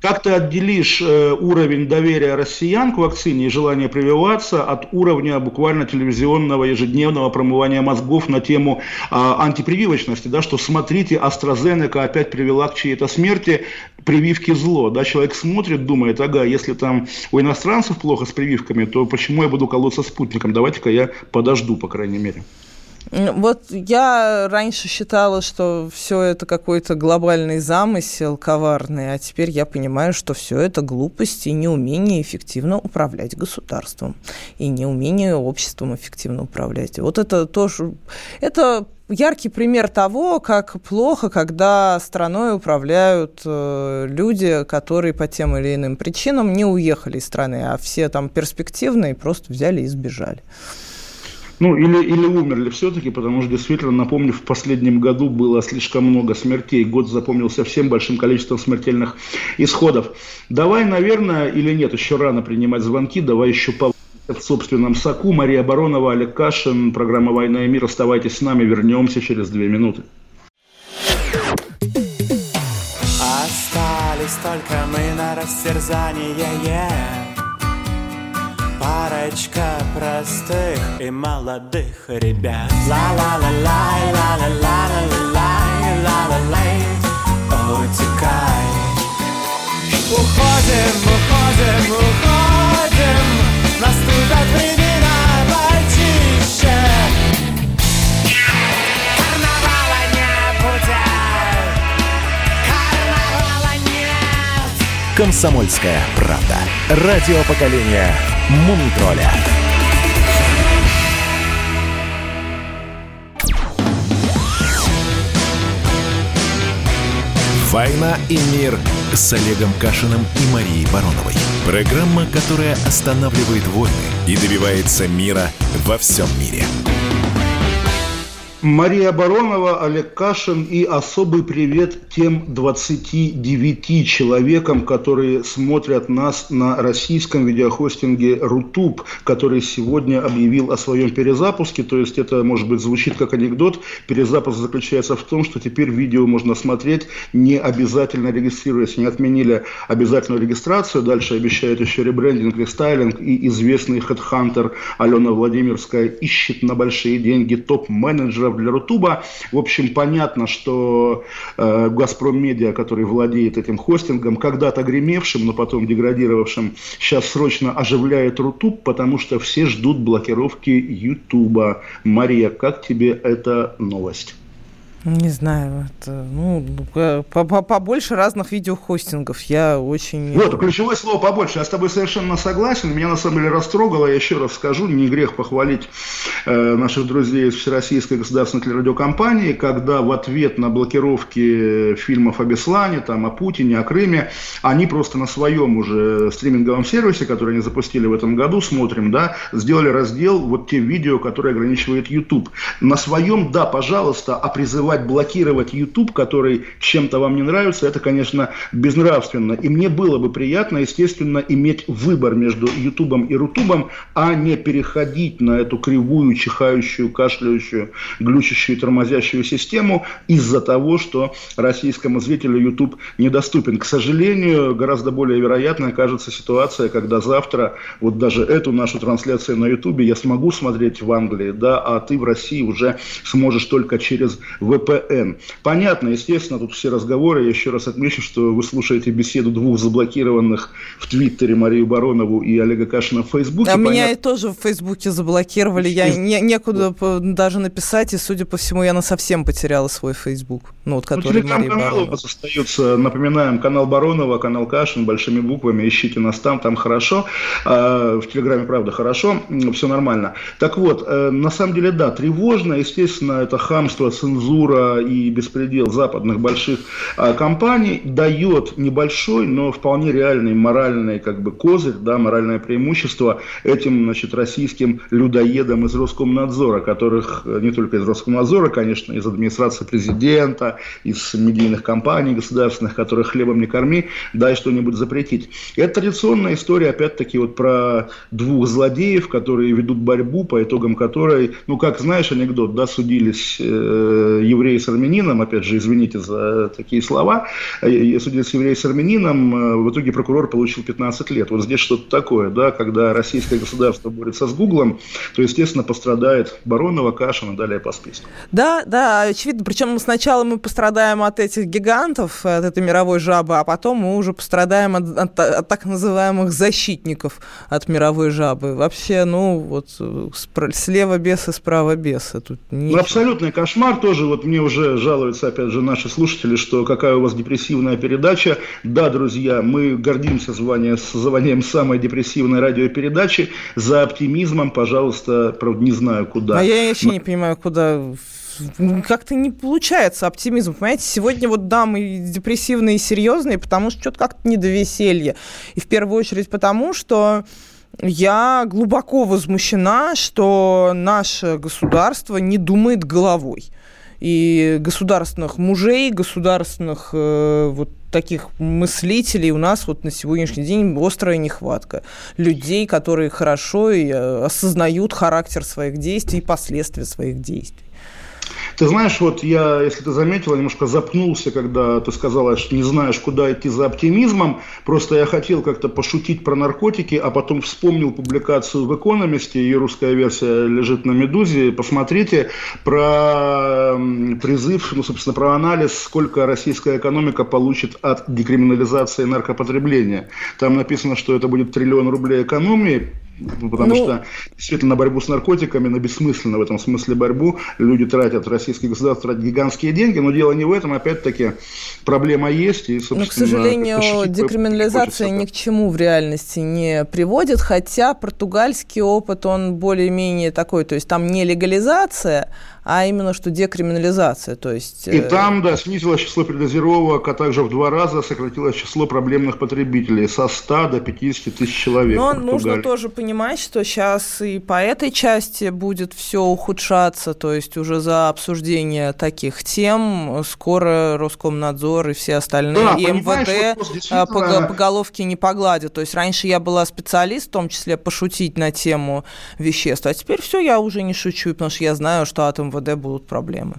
Как ты отделишь э, уровень доверия россиян к вакцине и желание прививаться от уровня буквально телевизионного ежедневного промывания мозгов на тему э, антипрививочности, да, что смотрите, AstraZeneca опять привела к чьей-то смерти, прививки зло, да, человек смотрит, думает, ага, если там у иностранцев плохо с прививками, то почему я буду колоться спутником, давайте-ка я подожду, по крайней мере. Вот я раньше считала, что все это какой-то глобальный замысел коварный, а теперь я понимаю, что все это глупость и неумение эффективно управлять государством, и неумение обществом эффективно управлять. Вот это тоже, это яркий пример того, как плохо, когда страной управляют э, люди, которые по тем или иным причинам не уехали из страны, а все там перспективные просто взяли и сбежали. Ну, или, или умерли все-таки, потому что, действительно, напомню, в последнем году было слишком много смертей. Год запомнился всем большим количеством смертельных исходов. Давай, наверное, или нет, еще рано принимать звонки, давай еще по в собственном соку. Мария Баронова, Олег Кашин, программа «Война и мир». Оставайтесь с нами, вернемся через две минуты. Остались только мы на растерзание, yeah. Парочка простых и молодых ребят. Ла-ла-ла-лай, ла-ла-ла-ла-лай, ла-ла-лай. Утекай. Уходим, уходим, уходим. Наступят времена почище «Комсомольская правда». Радио поколения «Мумитроля». «Война и мир» с Олегом Кашиным и Марией Бароновой. Программа, которая останавливает войны и добивается мира во всем мире. Мария Баронова, Олег Кашин и особый привет тем 29 человекам, которые смотрят нас на российском видеохостинге Рутуб, который сегодня объявил о своем перезапуске. То есть это, может быть, звучит как анекдот. Перезапуск заключается в том, что теперь видео можно смотреть, не обязательно регистрируясь. Не отменили обязательную регистрацию. Дальше обещают еще ребрендинг, рестайлинг. И известный хедхантер Алена Владимирская ищет на большие деньги топ-менеджера долларов для Рутуба. В общем, понятно, что э, Газпром Медиа, который владеет этим хостингом, когда-то гремевшим, но потом деградировавшим, сейчас срочно оживляет Рутуб, потому что все ждут блокировки Ютуба. Мария, как тебе эта новость? Не знаю, это, ну, побольше разных видеохостингов. Я очень... Вот, ключевое слово побольше. Я с тобой совершенно согласен. Меня на самом деле растрогало. Я еще раз скажу, не грех похвалить э, наших друзей из Всероссийской государственной телерадиокомпании, когда в ответ на блокировки фильмов о Беслане, там, о Путине, о Крыме, они просто на своем уже стриминговом сервисе, который они запустили в этом году, смотрим, да, сделали раздел вот те видео, которые ограничивает YouTube. На своем, да, пожалуйста, а призываю призывать блокировать YouTube, который чем-то вам не нравится, это, конечно, безнравственно. И мне было бы приятно, естественно, иметь выбор между YouTube и Рутубом, а не переходить на эту кривую, чихающую, кашляющую, глючащую, тормозящую систему из-за того, что российскому зрителю YouTube недоступен. К сожалению, гораздо более вероятной кажется ситуация, когда завтра вот даже эту нашу трансляцию на YouTube я смогу смотреть в Англии, да, а ты в России уже сможешь только через веб VPN. Понятно, естественно, тут все разговоры. Я еще раз отмечу, что вы слушаете беседу двух заблокированных в Твиттере Марию Баронову и Олега Кашина в Фейсбуке. А Понятно... меня и тоже в Фейсбуке заблокировали. Я не, некуда даже написать, и, судя по всему, я на совсем потеряла свой Фейсбук. Ну, вот, ну, который ну, Мария у нас остается, напоминаем, канал Баронова, канал Кашин, большими буквами, ищите нас там, там хорошо. А, в Телеграме, правда, хорошо, все нормально. Так вот, э, на самом деле, да, тревожно, естественно, это хамство, цензура, цензура и беспредел западных больших а, компаний дает небольшой, но вполне реальный моральный как бы козырь, да, моральное преимущество этим, значит, российским людоедам из Роскомнадзора, которых э, не только из Роскомнадзора, конечно, из администрации президента, из медийных компаний государственных, которых хлебом не корми, дай что-нибудь запретить. Это традиционная история, опять-таки, вот про двух злодеев, которые ведут борьбу, по итогам которой, ну, как знаешь анекдот, да, судились э, еврей с армянином, опять же, извините за такие слова, судили с евреем с армянином, э, в итоге прокурор получил 15 лет. Вот здесь что-то такое, да, когда российское государство борется с Гуглом, то, естественно, пострадает Баронова, Кашина, далее по списку. Да, да, очевидно. Причем сначала мы пострадаем от этих гигантов, от этой мировой жабы, а потом мы уже пострадаем от, от, от так называемых защитников от мировой жабы. Вообще, ну, вот слева бесы, справа бесы. Тут ну, абсолютный кошмар тоже. Вот мне уже жалуются, опять же, наши слушатели, что какая у вас депрессивная передача. Да, друзья, мы гордимся звание, званием самой депрессивной радиопередачи. За оптимизмом, пожалуйста, правда, не знаю куда. А я вообще Но... не понимаю, куда как-то не получается оптимизм. Понимаете, сегодня вот да, мы депрессивные и серьезные, потому что что-то как-то не до веселья. И в первую очередь потому, что я глубоко возмущена, что наше государство не думает головой и государственных мужей, государственных э, вот таких мыслителей у нас вот на сегодняшний день острая нехватка. Людей, которые хорошо и э, осознают характер своих действий и последствия своих действий. Ты знаешь, вот я, если ты заметила, немножко запнулся, когда ты сказала, что не знаешь, куда идти за оптимизмом. Просто я хотел как-то пошутить про наркотики, а потом вспомнил публикацию в «Экономисте», ее русская версия лежит на «Медузе». Посмотрите про призыв, ну, собственно, про анализ, сколько российская экономика получит от декриминализации наркопотребления. Там написано, что это будет триллион рублей экономии, ну, потому ну, что действительно на борьбу с наркотиками, на бессмысленно в этом смысле борьбу люди тратят, российские государства тратят гигантские деньги, но дело не в этом, опять-таки проблема есть. И, но, к сожалению, декриминализация ни к чему в реальности не приводит, хотя португальский опыт, он более-менее такой, то есть там не легализация, а именно что декриминализация. То есть, и там, да, снизилось число передозировок, а также в два раза сократилось число проблемных потребителей со 100 до 50 тысяч человек. Но нужно тоже понимать, что сейчас и по этой части будет все ухудшаться, то есть уже за обсуждение таких тем скоро Роскомнадзор и все остальные, да, и МВД вот действительно... по, по головке не погладят. То есть раньше я была специалист, в том числе пошутить на тему веществ, а теперь все, я уже не шучу, потому что я знаю, что от МВД будут проблемы.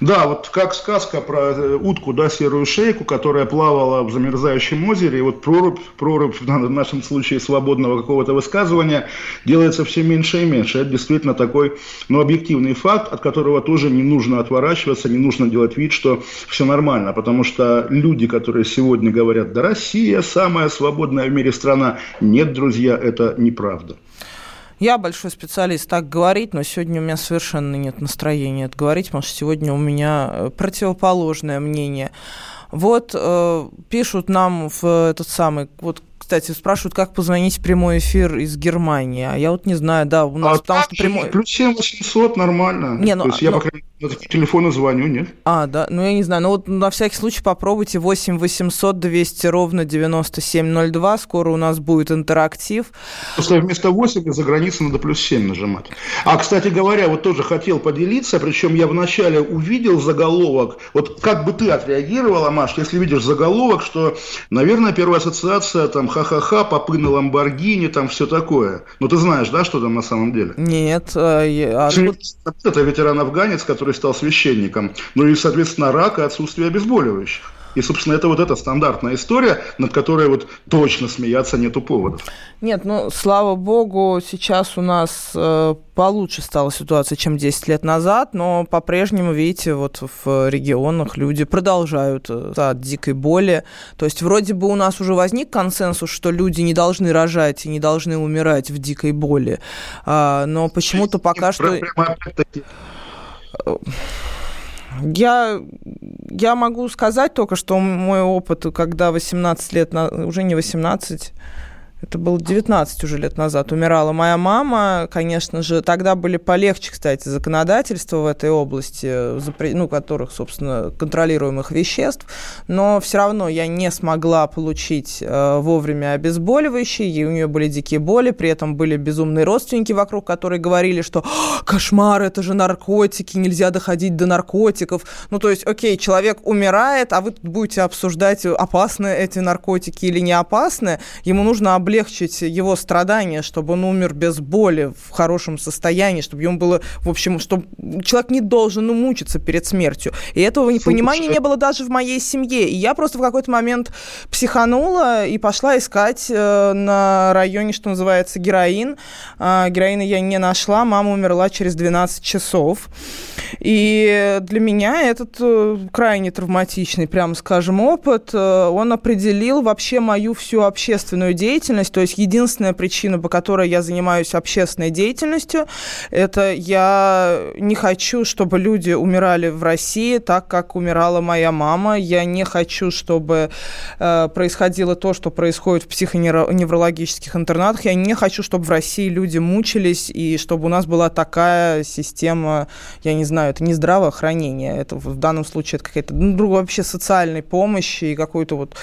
Да, вот как сказка про э, утку, да, серую шейку, которая плавала в замерзающем озере, и вот прорубь, прорубь в нашем случае свободного какого-то высказывания делается все меньше и меньше. Это действительно такой, ну, объективный факт, от которого тоже не нужно отворачиваться, не нужно делать вид, что все нормально, потому что люди, которые сегодня говорят, да, Россия самая свободная в мире страна, нет, друзья, это неправда. Я большой специалист так говорить, но сегодня у меня совершенно нет настроения это говорить, потому что сегодня у меня э, противоположное мнение. Вот э, пишут нам в этот самый, вот кстати, спрашивают, как позвонить в прямой эфир из Германии. А я вот не знаю, да, у нас, а потому что прямой... Плюс 7 800 нормально. Не, ну, То есть я, ну... по крайней мере, телефону звоню, нет? А, да, ну я не знаю. Ну вот на всякий случай попробуйте 8 800 200 ровно 9702. Скоро у нас будет интерактив. Просто вместо 8 за границей надо плюс 7 нажимать. А, кстати говоря, вот тоже хотел поделиться, причем я вначале увидел заголовок. Вот как бы ты отреагировала, Маш, если видишь заголовок, что, наверное, первая ассоциация там ха-ха-ха, попы на Ламборгини, там все такое. Но ты знаешь, да, что там на самом деле? Нет. А, я... Это ветеран-афганец, который стал священником. Ну и, соответственно, рак и отсутствие обезболивающих. И, собственно, это вот эта стандартная история, над которой вот точно смеяться нету поводов. Нет, ну, слава богу, сейчас у нас э, получше стала ситуация, чем 10 лет назад, но по-прежнему, видите, вот в регионах люди продолжают э, от дикой боли. То есть вроде бы у нас уже возник консенсус, что люди не должны рожать и не должны умирать в дикой боли, а, но почему-то пока что... Я, я могу сказать только, что мой опыт, когда 18 лет, уже не 18, это было 19 уже лет назад, умирала моя мама. Конечно же, тогда были полегче, кстати, законодательства в этой области, ну, которых, собственно, контролируемых веществ. Но все равно я не смогла получить э, вовремя обезболивающие, и у нее были дикие боли, при этом были безумные родственники вокруг, которые говорили, что кошмар, это же наркотики, нельзя доходить до наркотиков. Ну, то есть, окей, человек умирает, а вы тут будете обсуждать, опасны эти наркотики или не опасны. Ему нужно облегчить облегчить его страдания, чтобы он умер без боли, в хорошем состоянии, чтобы ему было, в общем, чтобы человек не должен мучиться перед смертью. И этого непонимания не было даже в моей семье. И я просто в какой-то момент психанула и пошла искать э, на районе, что называется, героин. Э, героина я не нашла, мама умерла через 12 часов. И для меня этот э, крайне травматичный, прямо скажем, опыт, э, он определил вообще мою всю общественную деятельность, деятельность. То есть единственная причина, по которой я занимаюсь общественной деятельностью, это я не хочу, чтобы люди умирали в России так, как умирала моя мама. Я не хочу, чтобы э, происходило то, что происходит в психоневрологических интернатах. Я не хочу, чтобы в России люди мучились и чтобы у нас была такая система, я не знаю, это не здравоохранение, это в данном случае это какая-то ну, вообще социальной помощи и какой-то вот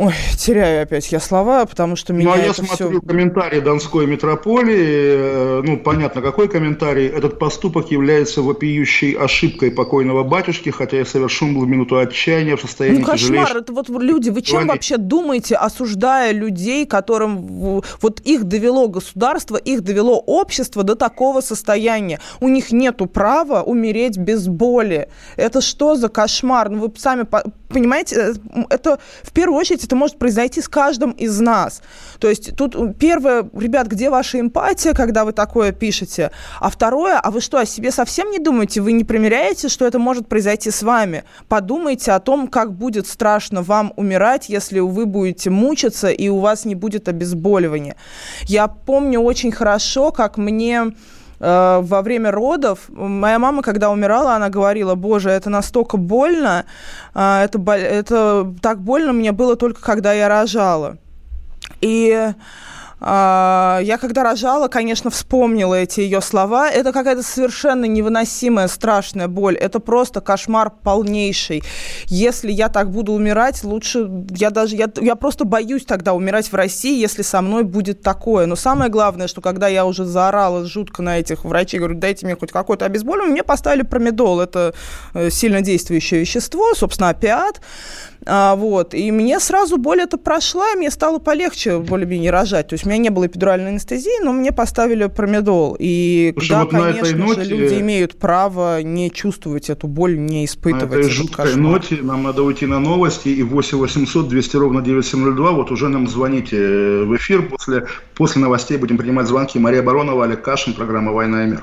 Ой, теряю опять я слова, потому что меня Ну, а я смотрю все... комментарий Донской метрополии. Э, ну, понятно, какой комментарий. Этот поступок является вопиющей ошибкой покойного батюшки, хотя я совершен был в минуту отчаяния в состоянии Ну, кошмар, это вот люди, вы чем вообще думаете, осуждая людей, которым вот их довело государство, их довело общество до такого состояния? У них нету права умереть без боли. Это что за кошмар? Ну, вы сами понимаете, э, это в первую очередь это может произойти с каждым из нас. То есть тут первое, ребят, где ваша эмпатия, когда вы такое пишете? А второе, а вы что, о себе совсем не думаете? Вы не примеряете, что это может произойти с вами? Подумайте о том, как будет страшно вам умирать, если вы будете мучиться и у вас не будет обезболивания. Я помню очень хорошо, как мне Э, во время родов моя мама, когда умирала, она говорила, боже, это настолько больно, э, это, это так больно мне было только когда я рожала. И я когда рожала, конечно, вспомнила эти ее слова. Это какая-то совершенно невыносимая, страшная боль. Это просто кошмар полнейший. Если я так буду умирать, лучше... Я даже... Я, я просто боюсь тогда умирать в России, если со мной будет такое. Но самое главное, что когда я уже заорала жутко на этих врачей, говорю, дайте мне хоть какое-то обезболивание, мне поставили промедол. Это э, сильно действующее вещество, собственно, опиат. А, вот. И мне сразу боль это прошла, и мне стало полегче более-менее рожать. То есть у меня не было эпидуральной анестезии, но мне поставили промедол. И Слушай, да, вот конечно ноте... же, люди имеют право не чувствовать эту боль, не испытывать На этой жуткой кошмар. ноте нам надо уйти на новости, и 8 800 200 ровно 9702, вот уже нам звоните в эфир. После, после новостей будем принимать звонки. Мария Баронова, Олег Кашин, программа «Война и мир».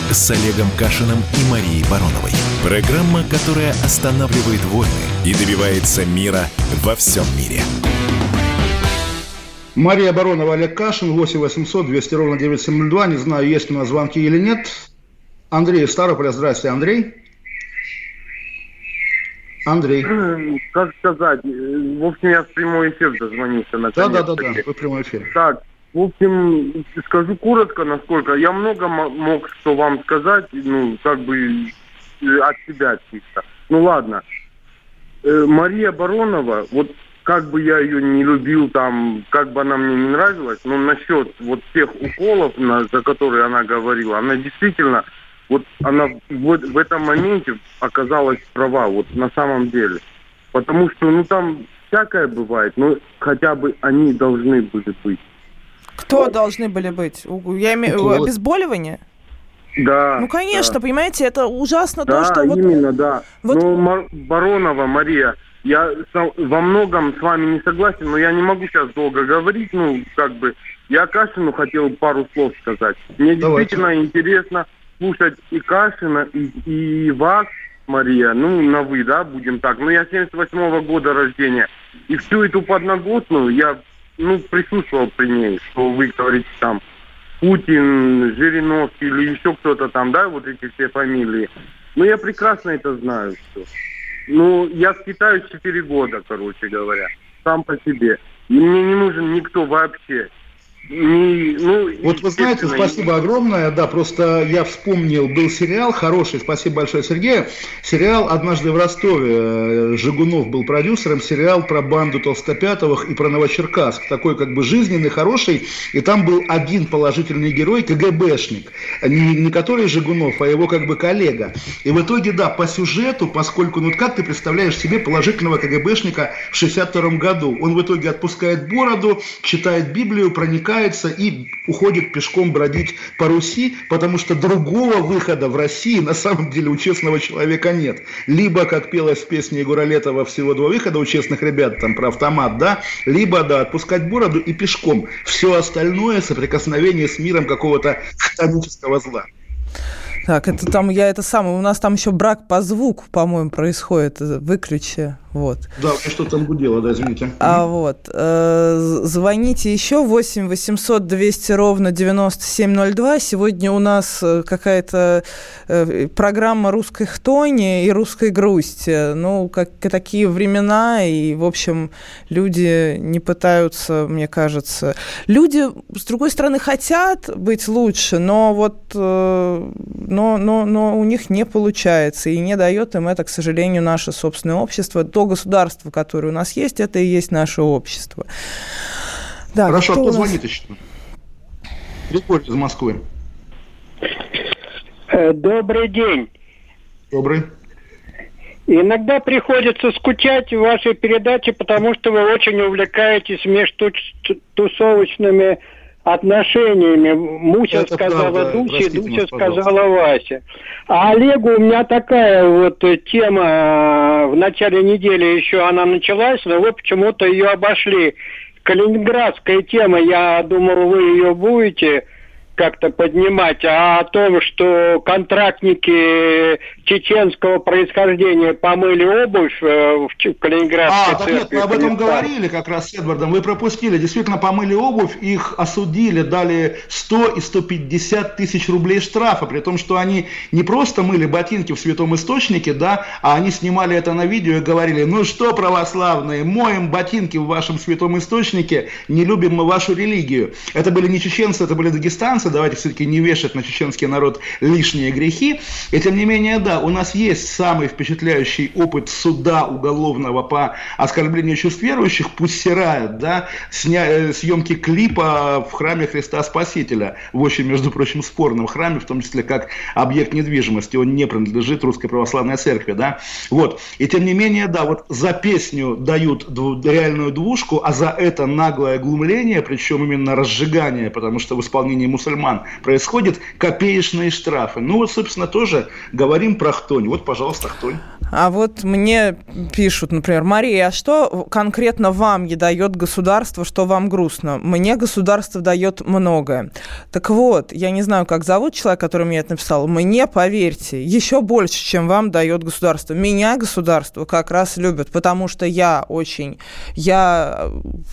с Олегом Кашиным и Марией Бароновой. Программа, которая останавливает войны и добивается мира во всем мире. Мария Баронова, Олег Кашин, 8 800 200 ровно 9702. Не знаю, есть у нас звонки или нет. Андрей Старополя. Здравствуйте, Андрей. Андрей. Как сказать? В общем, я в прямой эфир дозвонился. Да, да, да, да, вы в прямой эфир. Так, в общем, скажу коротко, насколько. Я много мог что вам сказать, ну, как бы от себя чисто. Ну, ладно. Э, Мария Баронова, вот как бы я ее не любил, там, как бы она мне не нравилась, но насчет вот тех уколов, на, за которые она говорила, она действительно, вот она вот в этом моменте оказалась права, вот на самом деле. Потому что, ну, там всякое бывает, но хотя бы они должны были быть. Кто должны были быть? Я имею обезболивание? Да. Ну, конечно, да. понимаете, это ужасно да, то, что... именно, вот... да. Вот... Ну, Мар- Баронова Мария, я во многом с вами не согласен, но я не могу сейчас долго говорить, ну, как бы, я Кашину хотел пару слов сказать. Мне Давайте. действительно интересно слушать и Кашина, и, и вас, Мария, ну, на вы, да, будем так. Ну, я 78-го года рождения. И всю эту подноготную я, ну, присутствовал при ней, что вы говорите там, Путин, Жириновский или еще кто-то там, да, вот эти все фамилии. Ну, я прекрасно это знаю, что ну, я в Китае 4 года, короче говоря, сам по себе. И мне не нужен никто вообще. Не, ну, вот вы знаете, спасибо огромное. Да, просто я вспомнил, был сериал хороший, спасибо большое Сергею. Сериал «Однажды в Ростове». Жигунов был продюсером. Сериал про банду Толстопятовых и про Новочеркасск. Такой как бы жизненный, хороший. И там был один положительный герой, КГБшник. Не, не который Жигунов, а его как бы коллега. И в итоге, да, по сюжету, поскольку, ну как ты представляешь себе положительного КГБшника в 62 году? Он в итоге отпускает бороду, читает Библию, проникает спускается и уходит пешком бродить по Руси, потому что другого выхода в России на самом деле у честного человека нет. Либо, как пелось в песне Егора Летова, всего два выхода у честных ребят, там про автомат, да, либо, да, отпускать бороду и пешком. Все остальное соприкосновение с миром какого-то хтонического зла. Так, это там, я это самое, у нас там еще брак по звуку, по-моему, происходит, выключи. Вот. Да, что там гудело, да, извините. А вот, э, звоните еще 8 800 200 ровно 9702. Сегодня у нас э, какая-то э, программа русской хтони и русской грусти. Ну, как такие времена, и, в общем, люди не пытаются, мне кажется. Люди, с другой стороны, хотят быть лучше, но вот, э, но, но, но у них не получается, и не дает им это, к сожалению, наше собственное общество то государство, которое у нас есть, это и есть наше общество. Да, Хорошо, а кто, кто звонит еще? Григорий из Москвы. Э, добрый день. Добрый. Иногда приходится скучать в вашей передаче, потому что вы очень увлекаетесь между тусовочными отношениями. Муся это сказала правда. Дусе, Дуся сказала Вася. А Олегу у меня такая вот тема э, в начале недели еще она началась, но вы почему-то ее обошли. Калининградская тема, я думаю, вы ее будете как-то поднимать, а о том, что контрактники чеченского происхождения помыли обувь э, в Калининградской а, так нет, мы об этом говорили как раз с Эдвардом, вы пропустили, действительно помыли обувь, их осудили, дали 100 и 150 тысяч рублей штрафа, при том, что они не просто мыли ботинки в святом источнике, да, а они снимали это на видео и говорили, ну что, православные, моем ботинки в вашем святом источнике, не любим мы вашу религию. Это были не чеченцы, это были дагестанцы, давайте все-таки не вешать на чеченский народ лишние грехи. И тем не менее, да, у нас есть самый впечатляющий опыт суда уголовного по оскорблению чувств верующих, пусть сирает, да, сня... Э, съемки клипа в храме Христа Спасителя, в очень, между прочим, спорном храме, в том числе как объект недвижимости, он не принадлежит Русской Православной Церкви, да, вот. И тем не менее, да, вот за песню дают реальную двушку, а за это наглое глумление, причем именно разжигание, потому что в исполнении мусульман мусульман происходит копеечные штрафы. Ну вот, собственно, тоже говорим про хтонь. Вот, пожалуйста, хтонь. А вот мне пишут, например, Мария, а что конкретно вам не дает государство, что вам грустно? Мне государство дает многое. Так вот, я не знаю, как зовут человек, который мне это написал. Мне, поверьте, еще больше, чем вам дает государство. Меня государство как раз любит, потому что я очень... Я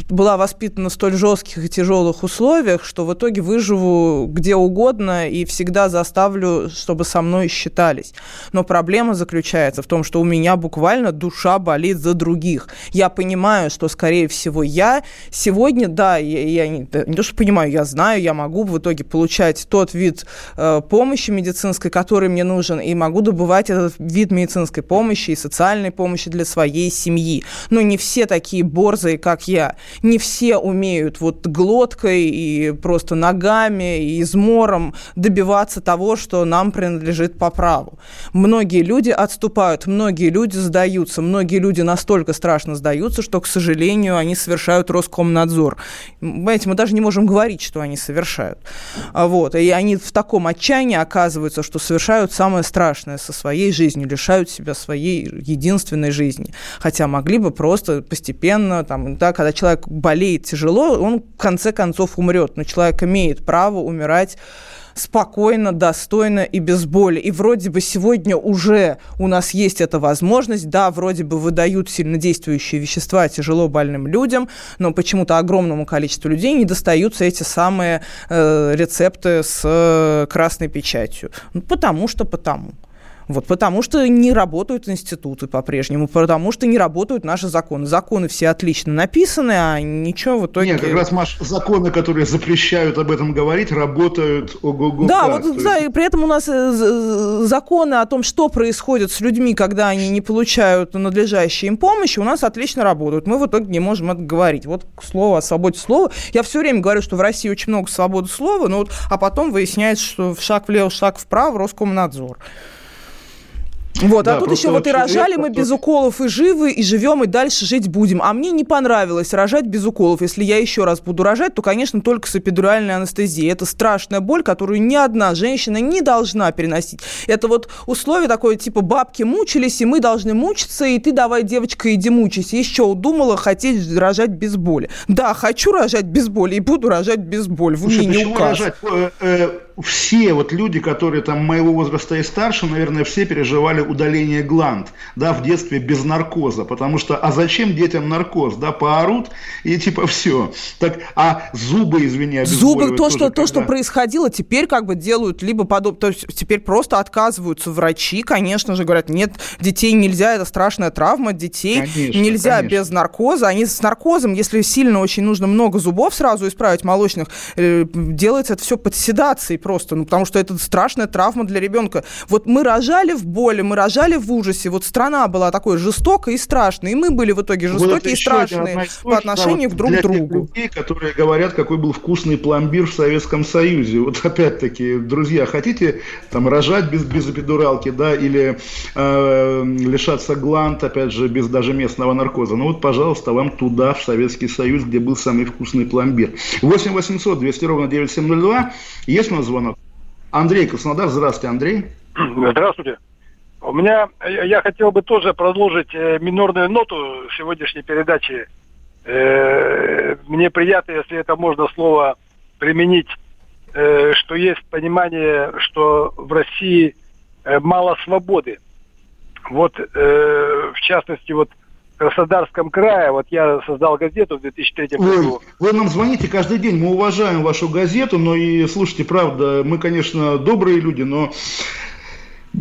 была воспитана в столь жестких и тяжелых условиях, что в итоге выживу где угодно и всегда заставлю, чтобы со мной считались. Но проблема заключается в том, что у меня буквально душа болит за других. Я понимаю, что, скорее всего, я сегодня, да, я, я не, не то, что понимаю, я знаю, я могу в итоге получать тот вид э, помощи медицинской, который мне нужен, и могу добывать этот вид медицинской помощи и социальной помощи для своей семьи. Но не все такие борзые, как я. Не все умеют вот глоткой и просто ногами и измором добиваться того, что нам принадлежит по праву. Многие люди отступают, многие люди сдаются, многие люди настолько страшно сдаются, что, к сожалению, они совершают Роскомнадзор. Понимаете, мы даже не можем говорить, что они совершают. А вот. И они в таком отчаянии оказываются, что совершают самое страшное со своей жизнью, лишают себя своей единственной жизни. Хотя могли бы просто постепенно, там, да, когда человек болеет тяжело, он в конце концов умрет. Но человек имеет право умирать спокойно, достойно и без боли. И вроде бы сегодня уже у нас есть эта возможность, да, вроде бы выдают сильнодействующие вещества тяжело больным людям, но почему-то огромному количеству людей не достаются эти самые э, рецепты с э, красной печатью. Ну, потому что потому. Вот, потому что не работают институты по-прежнему, потому что не работают наши законы. Законы все отлично написаны, а ничего в итоге... Нет, как раз, Маш, законы, которые запрещают об этом говорить, работают ого-го. Да, вот, есть... да, и при этом у нас э, законы о том, что происходит с людьми, когда они не получают надлежащей им помощи, у нас отлично работают. Мы в итоге не можем это говорить. Вот к слову о свободе слова. Я все время говорю, что в России очень много свободы слова, но вот, а потом выясняется, что шаг влево, шаг вправо Роскомнадзор. Вот, а да, а тут еще вот и рожали мы без уколов и живы, и живем, и дальше жить будем. А мне не понравилось рожать без уколов. Если я еще раз буду рожать, то, конечно, только с эпидуральной анестезией. Это страшная боль, которую ни одна женщина не должна переносить. Это вот условие такое, типа, бабки мучились, и мы должны мучиться, и ты давай, девочка, иди мучайся. Еще удумала хотеть рожать без боли. Да, хочу рожать без боли, и буду рожать без боли. Вы Слушай, мне не указ. Рожать? Все вот люди, которые там моего возраста и старше, наверное, все переживали удаление гланд, да, в детстве без наркоза, потому что, а зачем детям наркоз, да, поорут и типа все. Так, а зубы, извини, Зубы, то, что, когда... то, что происходило, теперь как бы делают либо подобное, то есть теперь просто отказываются врачи, конечно же, говорят, нет, детей нельзя, это страшная травма, детей конечно, нельзя конечно. без наркоза, они с наркозом, если сильно очень нужно много зубов сразу исправить молочных, э, делается это все под седацией, просто, ну, потому что это страшная травма для ребенка. Вот мы рожали в боли, мы рожали в ужасе, вот страна была такой жестокой и страшной, и мы были в итоге жестокие вот и страшные по отношению да, вот друг к другу. людей, которые говорят, какой был вкусный пломбир в Советском Союзе. Вот опять-таки, друзья, хотите там рожать без, без эпидуралки, да, или э, лишаться гланд, опять же, без даже местного наркоза. Ну вот, пожалуйста, вам туда, в Советский Союз, где был самый вкусный пломбир. 8 800 200 ровно 9702. Есть нас звонок? Андрей Краснодар. Здравствуйте, Андрей. Здравствуйте. У меня, я хотел бы тоже продолжить э, минорную ноту сегодняшней передачи. Э, мне приятно, если это можно слово применить, э, что есть понимание, что в России мало свободы. Вот, в частности, вот Краснодарском крае, вот я создал газету в 2003 году. Вы, вы нам звоните каждый день, мы уважаем вашу газету, но и слушайте, правда, мы, конечно, добрые люди, но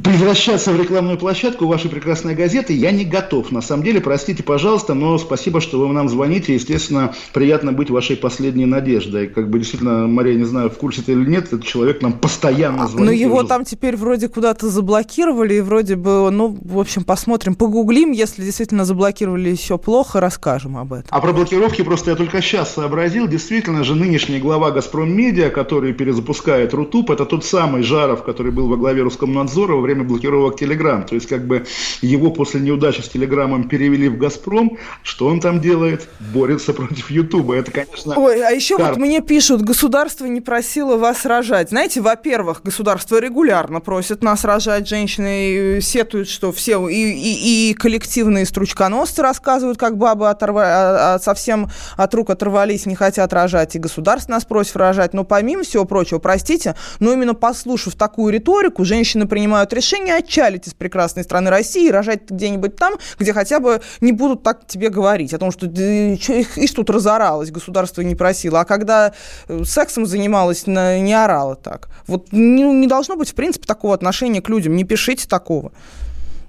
превращаться в рекламную площадку вашей прекрасной газеты я не готов. На самом деле, простите, пожалуйста, но спасибо, что вы нам звоните. Естественно, приятно быть вашей последней надеждой. Как бы действительно, Мария, не знаю, в курсе ты или нет, этот человек нам постоянно а, звонит. Но его уже... там теперь вроде куда-то заблокировали, и вроде бы, ну, в общем, посмотрим, погуглим, если действительно заблокировали еще плохо, расскажем об этом. А про блокировки просто я только сейчас сообразил. Действительно же, нынешний глава «Газпром Медиа», который перезапускает Рутуб, это тот самый Жаров, который был во главе Роскомнадзора во время блокировок Телеграм. То есть, как бы его после неудачи с Телеграмом перевели в Газпром. Что он там делает? Борется против Ютуба. Это, конечно... Ой, а еще карт. вот мне пишут, государство не просило вас рожать. Знаете, во-первых, государство регулярно просит нас рожать. Женщины сетуют, что все и, и, и коллективные стручконосцы рассказывают, как бабы оторва... А, а, совсем от рук оторвались, не хотят рожать. И государство нас просит рожать. Но помимо всего прочего, простите, но именно послушав такую риторику, женщины принимают решение отчалить из прекрасной страны России и рожать где-нибудь там, где хотя бы не будут так тебе говорить о том, что их тут разоралось, государство не просило. А когда э, сексом занималась, не орала так. Вот не, не должно быть, в принципе, такого отношения к людям. Не пишите такого.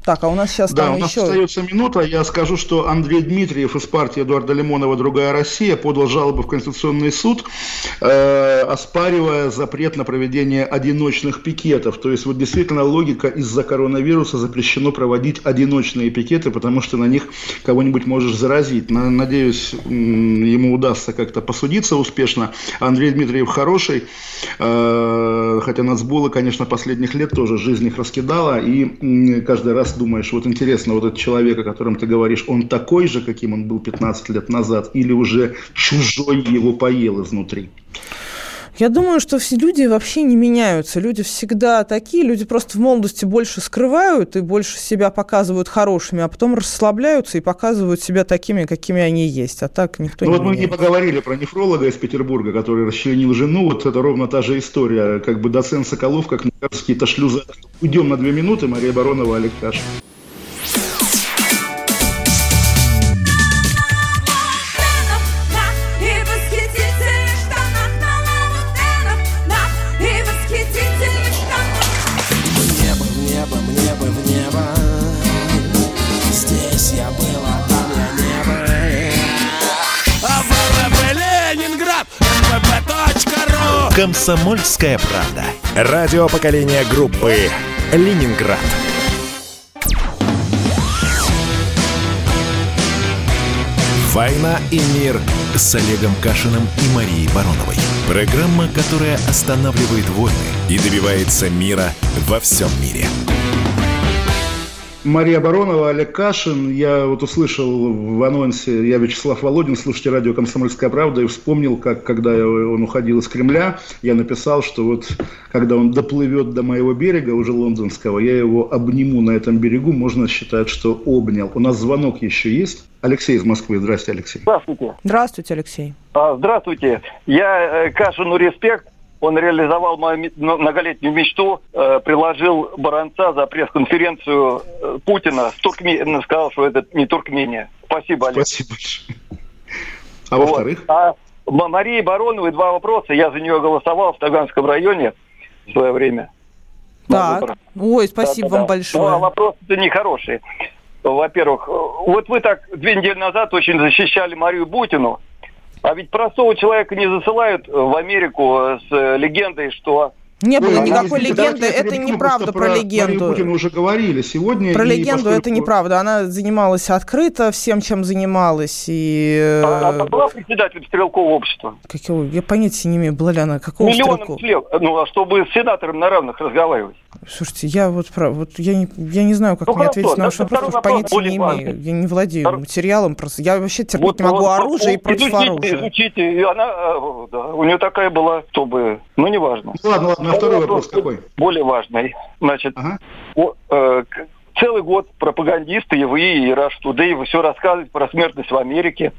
Так, а у нас сейчас да, там у нас еще... остается минута. Я скажу, что Андрей Дмитриев из партии Эдуарда Лимонова «Другая Россия» подал жалобу в Конституционный суд, э, оспаривая запрет на проведение одиночных пикетов. То есть вот действительно логика из-за коронавируса запрещено проводить одиночные пикеты, потому что на них кого-нибудь можешь заразить. Надеюсь, ему удастся как-то посудиться успешно. Андрей Дмитриев хороший, э, хотя нацболы, конечно, последних лет тоже жизнь их раскидала, и каждый раз думаешь, вот интересно, вот этот человек, о котором ты говоришь, он такой же, каким он был 15 лет назад, или уже чужой его поел изнутри? Я думаю, что все люди вообще не меняются. Люди всегда такие, люди просто в молодости больше скрывают и больше себя показывают хорошими, а потом расслабляются и показывают себя такими, какими они есть. А так никто ну, не вот меняется. мы не поговорили про нефролога из Петербурга, который расчленил жену. Вот это ровно та же история. Как бы доцент Соколов, как какие-то шлюзы. Уйдем на две минуты. Мария Баронова, Олег Кашин. «Комсомольская правда». Радио поколения группы «Ленинград». «Война и мир» с Олегом Кашиным и Марией Бароновой. Программа, которая останавливает войны и добивается мира во всем мире. Мария Баронова, Олег Кашин. Я вот услышал в анонсе, я Вячеслав Володин, слушайте радио «Комсомольская правда», и вспомнил, как когда он уходил из Кремля, я написал, что вот когда он доплывет до моего берега, уже лондонского, я его обниму на этом берегу, можно считать, что обнял. У нас звонок еще есть. Алексей из Москвы. Здравствуйте, Алексей. Здравствуйте. Здравствуйте, Алексей. А, здравствуйте. Я э, Кашину респект он реализовал мою многолетнюю мечту, э, приложил Баранца за пресс-конференцию э, Путина с Туркме... сказал, что это не Туркмения. Спасибо, Олег. Спасибо большое. А вот. во-вторых? А Марии Бароновой два вопроса. Я за нее голосовал в Таганском районе в свое время. Да. Ой, спасибо да, да, вам да. большое. Ну, а вопросы-то нехорошие. Во-первых, вот вы так две недели назад очень защищали Марию Бутину. А ведь простого человека не засылают в Америку с легендой, что Не было никакой легенды, это неправда про, про легенду. Путина уже говорили сегодня. Про легенду поскольку... это неправда. Она занималась открыто всем, чем занималась. И... Она а, была председателем стрелкового общества. Какого? Я понятия не имею, была ли она какого Миллионом стрел... Ну, а чтобы с сенатором на равных разговаривать. Слушайте, я вот, прав... вот я, не, я не знаю, как ну, мне хорошо, ответить на ваш вопрос, потому что понятия не имею. Я не владею Втор... материалом просто. Я вообще терпеть вот, не могу вот, оружие вот, и против изучите, оружия. Изучите, и она, э, да, у нее такая была, чтобы, ну, неважно. Ладно, ладно, а второй вопрос какой? Более важный. Значит, ага. о, э, целый год пропагандисты, и вы, и Rush Today, вы все рассказываете про смертность в Америке.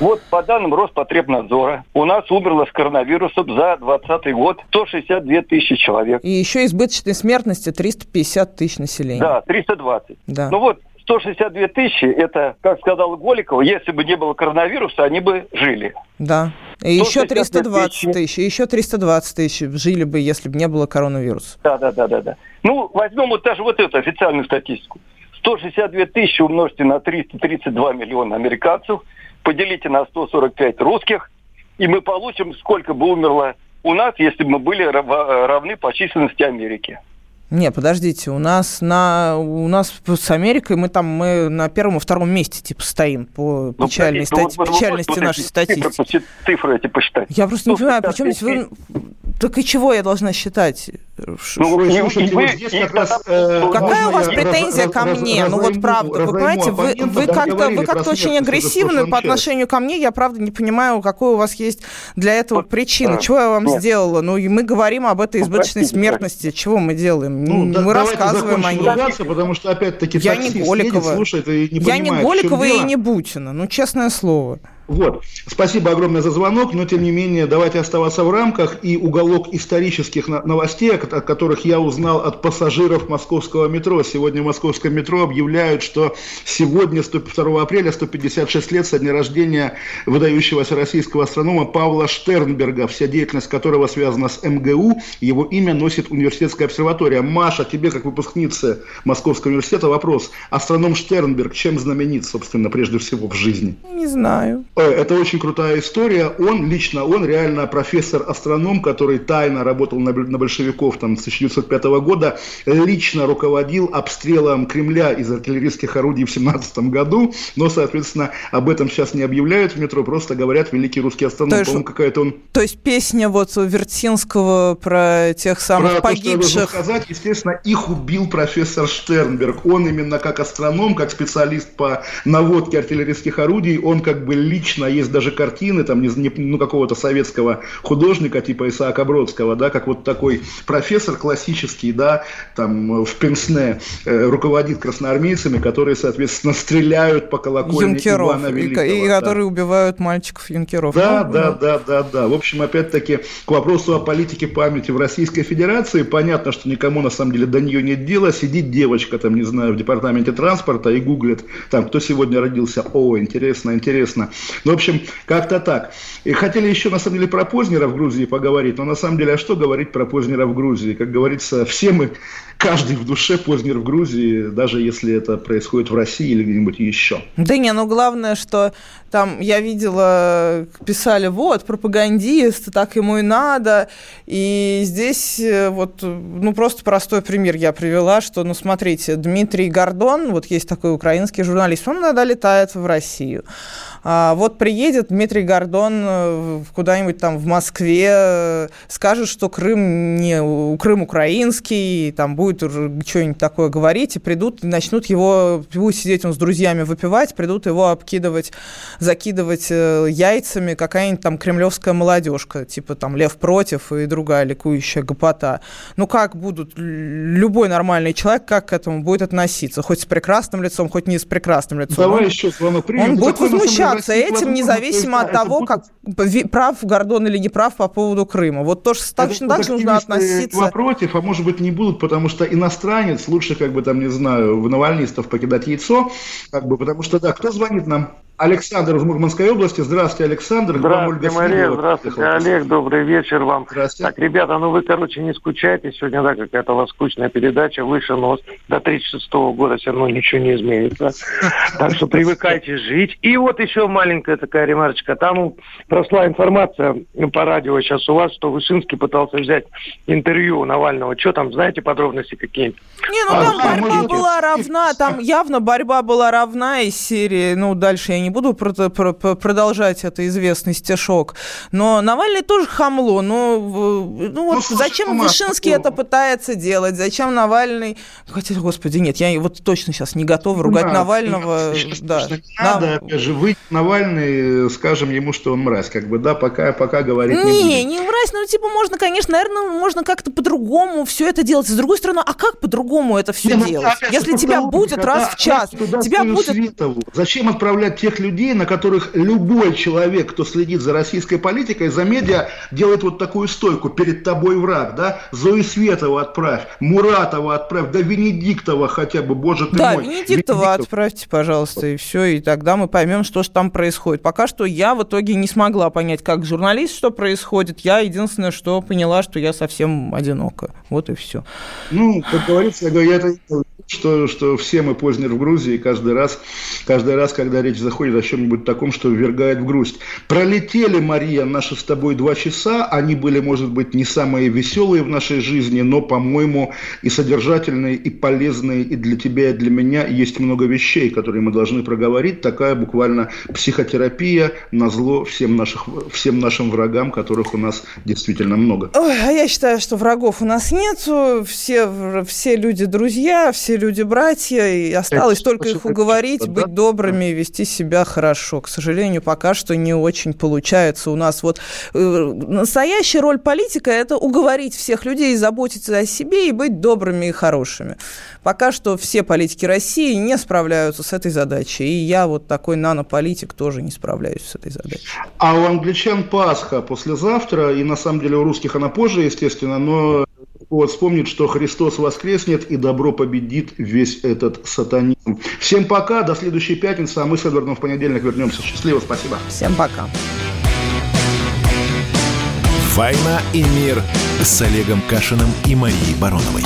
Вот по данным Роспотребнадзора, у нас умерло с коронавирусом за 2020 год 162 тысячи человек. И еще избыточной смертности 350 тысяч населения. Да, 320. Да. Ну вот, 162 тысячи, это, как сказал Голикова, если бы не было коронавируса, они бы жили. Да. И еще 320 тысяч, еще 320 тысяч жили бы, если бы не было коронавируса. Да, да, да, да, да. Ну, возьмем вот даже вот эту официальную статистику. 162 тысячи умножьте на 332 миллиона американцев, поделите на 145 русских, и мы получим, сколько бы умерло у нас, если бы мы были равны по численности Америки. Не, подождите, у нас на у нас с Америкой мы там мы на первом и втором месте типа стоим по ну, печальной ну, стати... вот, печальности вот, нашей статистики. Цифры, цифры эти посчитать. Я просто не понимаю, причем здесь вы так и чего я должна считать? Ну, слушайте, вы, вот здесь как раз, э, Какая у вас претензия раз, ко мне? Раз, ну вот правда, вы понимаете, вы, вы как-то вы как-то очень агрессивны по отношению ко мне. Я правда не понимаю, какой у вас есть для этого вот, причина. Чего я вам нет. сделала? Ну и мы говорим об этой избыточной ну, смертности. Чего мы делаем? Ну, мы да, рассказываем о ней. потому что опять-таки я не Голикова. слушает и не Я не Голикова и не Бутина. Ну честное слово. Вот. Спасибо огромное за звонок, но тем не менее давайте оставаться в рамках. И уголок исторических новостей, от которых я узнал от пассажиров московского метро. Сегодня в московском метро объявляют, что сегодня, 102 апреля, 156 лет со дня рождения выдающегося российского астронома Павла Штернберга, вся деятельность которого связана с МГУ. Его имя носит университетская обсерватория. Маша, тебе, как выпускнице Московского университета, вопрос. Астроном Штернберг чем знаменит, собственно, прежде всего в жизни? Не знаю. Э, это очень крутая история. Он, лично он, реально профессор-астроном, который тайно работал на, на большевиков там, с 1905 года, лично руководил обстрелом Кремля из артиллерийских орудий в 17 году, но, соответственно, об этом сейчас не объявляют в метро, просто говорят великий русский астроном. То, есть, какая-то он... то есть песня вот Вертинского про тех самых про погибших... То, что сказать, естественно, их убил профессор Штернберг. Он именно как астроном, как специалист по наводке артиллерийских орудий, он как бы лично лично есть даже картины там не, не, ну, какого-то советского художника типа Исаака Бродского, да, как вот такой профессор классический, да, там в Пенсне э, руководит красноармейцами, которые, соответственно, стреляют по колокольне юнкеров, Ивана Великого. И, и да. которые убивают мальчиков юнкеров. Да, ну, да, да, да, да. В общем, опять-таки, к вопросу о политике памяти в Российской Федерации, понятно, что никому на самом деле до нее нет дела. Сидит девочка, там, не знаю, в департаменте транспорта и гуглит, там, кто сегодня родился. О, интересно, интересно. Ну, в общем, как-то так. И хотели еще, на самом деле, про Познера в Грузии поговорить, но на самом деле, а что говорить про Познера в Грузии? Как говорится, все мы, каждый в душе Познер в Грузии, даже если это происходит в России или где-нибудь еще. Да не, ну главное, что там я видела, писали, вот, пропагандист, так ему и надо. И здесь э, вот, ну, просто простой пример я привела, что, ну, смотрите, Дмитрий Гордон, вот есть такой украинский журналист, он иногда летает в Россию. А вот приедет Дмитрий Гордон э, куда-нибудь там в Москве, э, скажет, что Крым не Крым украинский, там будет что-нибудь такое говорить, и придут, и начнут его, будет сидеть он с друзьями выпивать, придут его обкидывать, закидывать э, яйцами какая-нибудь там кремлевская молодежка, типа там Лев против и другая ликующая гопота. Ну как будут, любой нормальный человек, как к этому будет относиться? Хоть с прекрасным лицом, хоть не с прекрасным лицом. Давай он, еще звонок. Он будет возмущаться этим, независимо от того, как прав Гордон или не прав по поводу Крыма. Вот тоже точно так же нужно относиться. против, а может быть не будут, потому что иностранец лучше, как бы там, не знаю, в навальнистов покидать яйцо, как бы, потому что, да, кто звонит нам? Александр из Мурманской области. Здравствуйте, Александр. Здравствуйте, Мария. Здравствуйте, Олег. Добрый вечер вам. Здравствуйте. Так, ребята, ну вы, короче, не скучайте. Сегодня, да, какая-то у вас скучная передача. Выше нос. До 36 -го года все равно ничего не изменится. Так что привыкайте жить. И вот еще маленькая такая ремарочка. Там прошла информация по радио сейчас у вас, что Вышинский пытался взять интервью у Навального. Что там, знаете подробности какие-нибудь? Не, ну там а, борьба можете... была равна, там явно борьба была равна из серии, ну, дальше я не буду про- про- продолжать это известный стишок, но Навальный тоже хамло, ну, ну вот ну, зачем Вышинский это пытается делать, зачем Навальный, хотя, господи, нет, я вот точно сейчас не готова ругать да, Навального. Да, надо, Нам... опять же, выйти Навальный, скажем ему, что он мразь, как бы, да, пока, пока говорить не Не, не мразь, ну, типа, можно, конечно, наверное, можно как-то по-другому все это делать. С другой стороны, а как по-другому это все не, ну, делать? Ну, Если тебя будет раз в час, тебя будет... Светову. Зачем отправлять тех людей, на которых любой человек, кто следит за российской политикой, за медиа, делает вот такую стойку, перед тобой враг, да? Зои Светова отправь, Муратова отправь, да Венедиктова хотя бы, боже ты да, мой. Венедиктова Венедиктова отправьте, пожалуйста, и все, и тогда мы поймем, что же там происходит. Пока что я в итоге не смогла понять, как журналист, что происходит. Я единственное, что поняла, что я совсем одинока. Вот и все. Ну, как говорится, я это что, что все мы Познер в Грузии, каждый раз, каждый раз, когда речь заходит о чем-нибудь таком, что ввергает в грусть. Пролетели, Мария, наши с тобой два часа, они были, может быть, не самые веселые в нашей жизни, но, по-моему, и содержательные, и полезные, и для тебя, и для меня есть много вещей, которые мы должны проговорить. Такая буквально психотерапия на зло всем, наших, всем нашим врагам, которых у нас действительно много. Ой, а я считаю, что врагов у нас нет, все, все люди друзья, все люди-братья, и осталось это только их уговорить, это, быть да? добрыми и вести себя хорошо. К сожалению, пока что не очень получается у нас. Вот э, настоящая роль политика – это уговорить всех людей, заботиться о себе и быть добрыми и хорошими. Пока что все политики России не справляются с этой задачей, и я вот такой нанополитик тоже не справляюсь с этой задачей. А у англичан Пасха послезавтра, и на самом деле у русских она позже, естественно, но вот вспомнить, что Христос воскреснет и добро победит весь этот сатанизм. Всем пока, до следующей пятницы, а мы с Эдвардом в понедельник вернемся. Счастливо, спасибо. Всем пока. «Война и мир» с Олегом Кашиным и Марией Бароновой.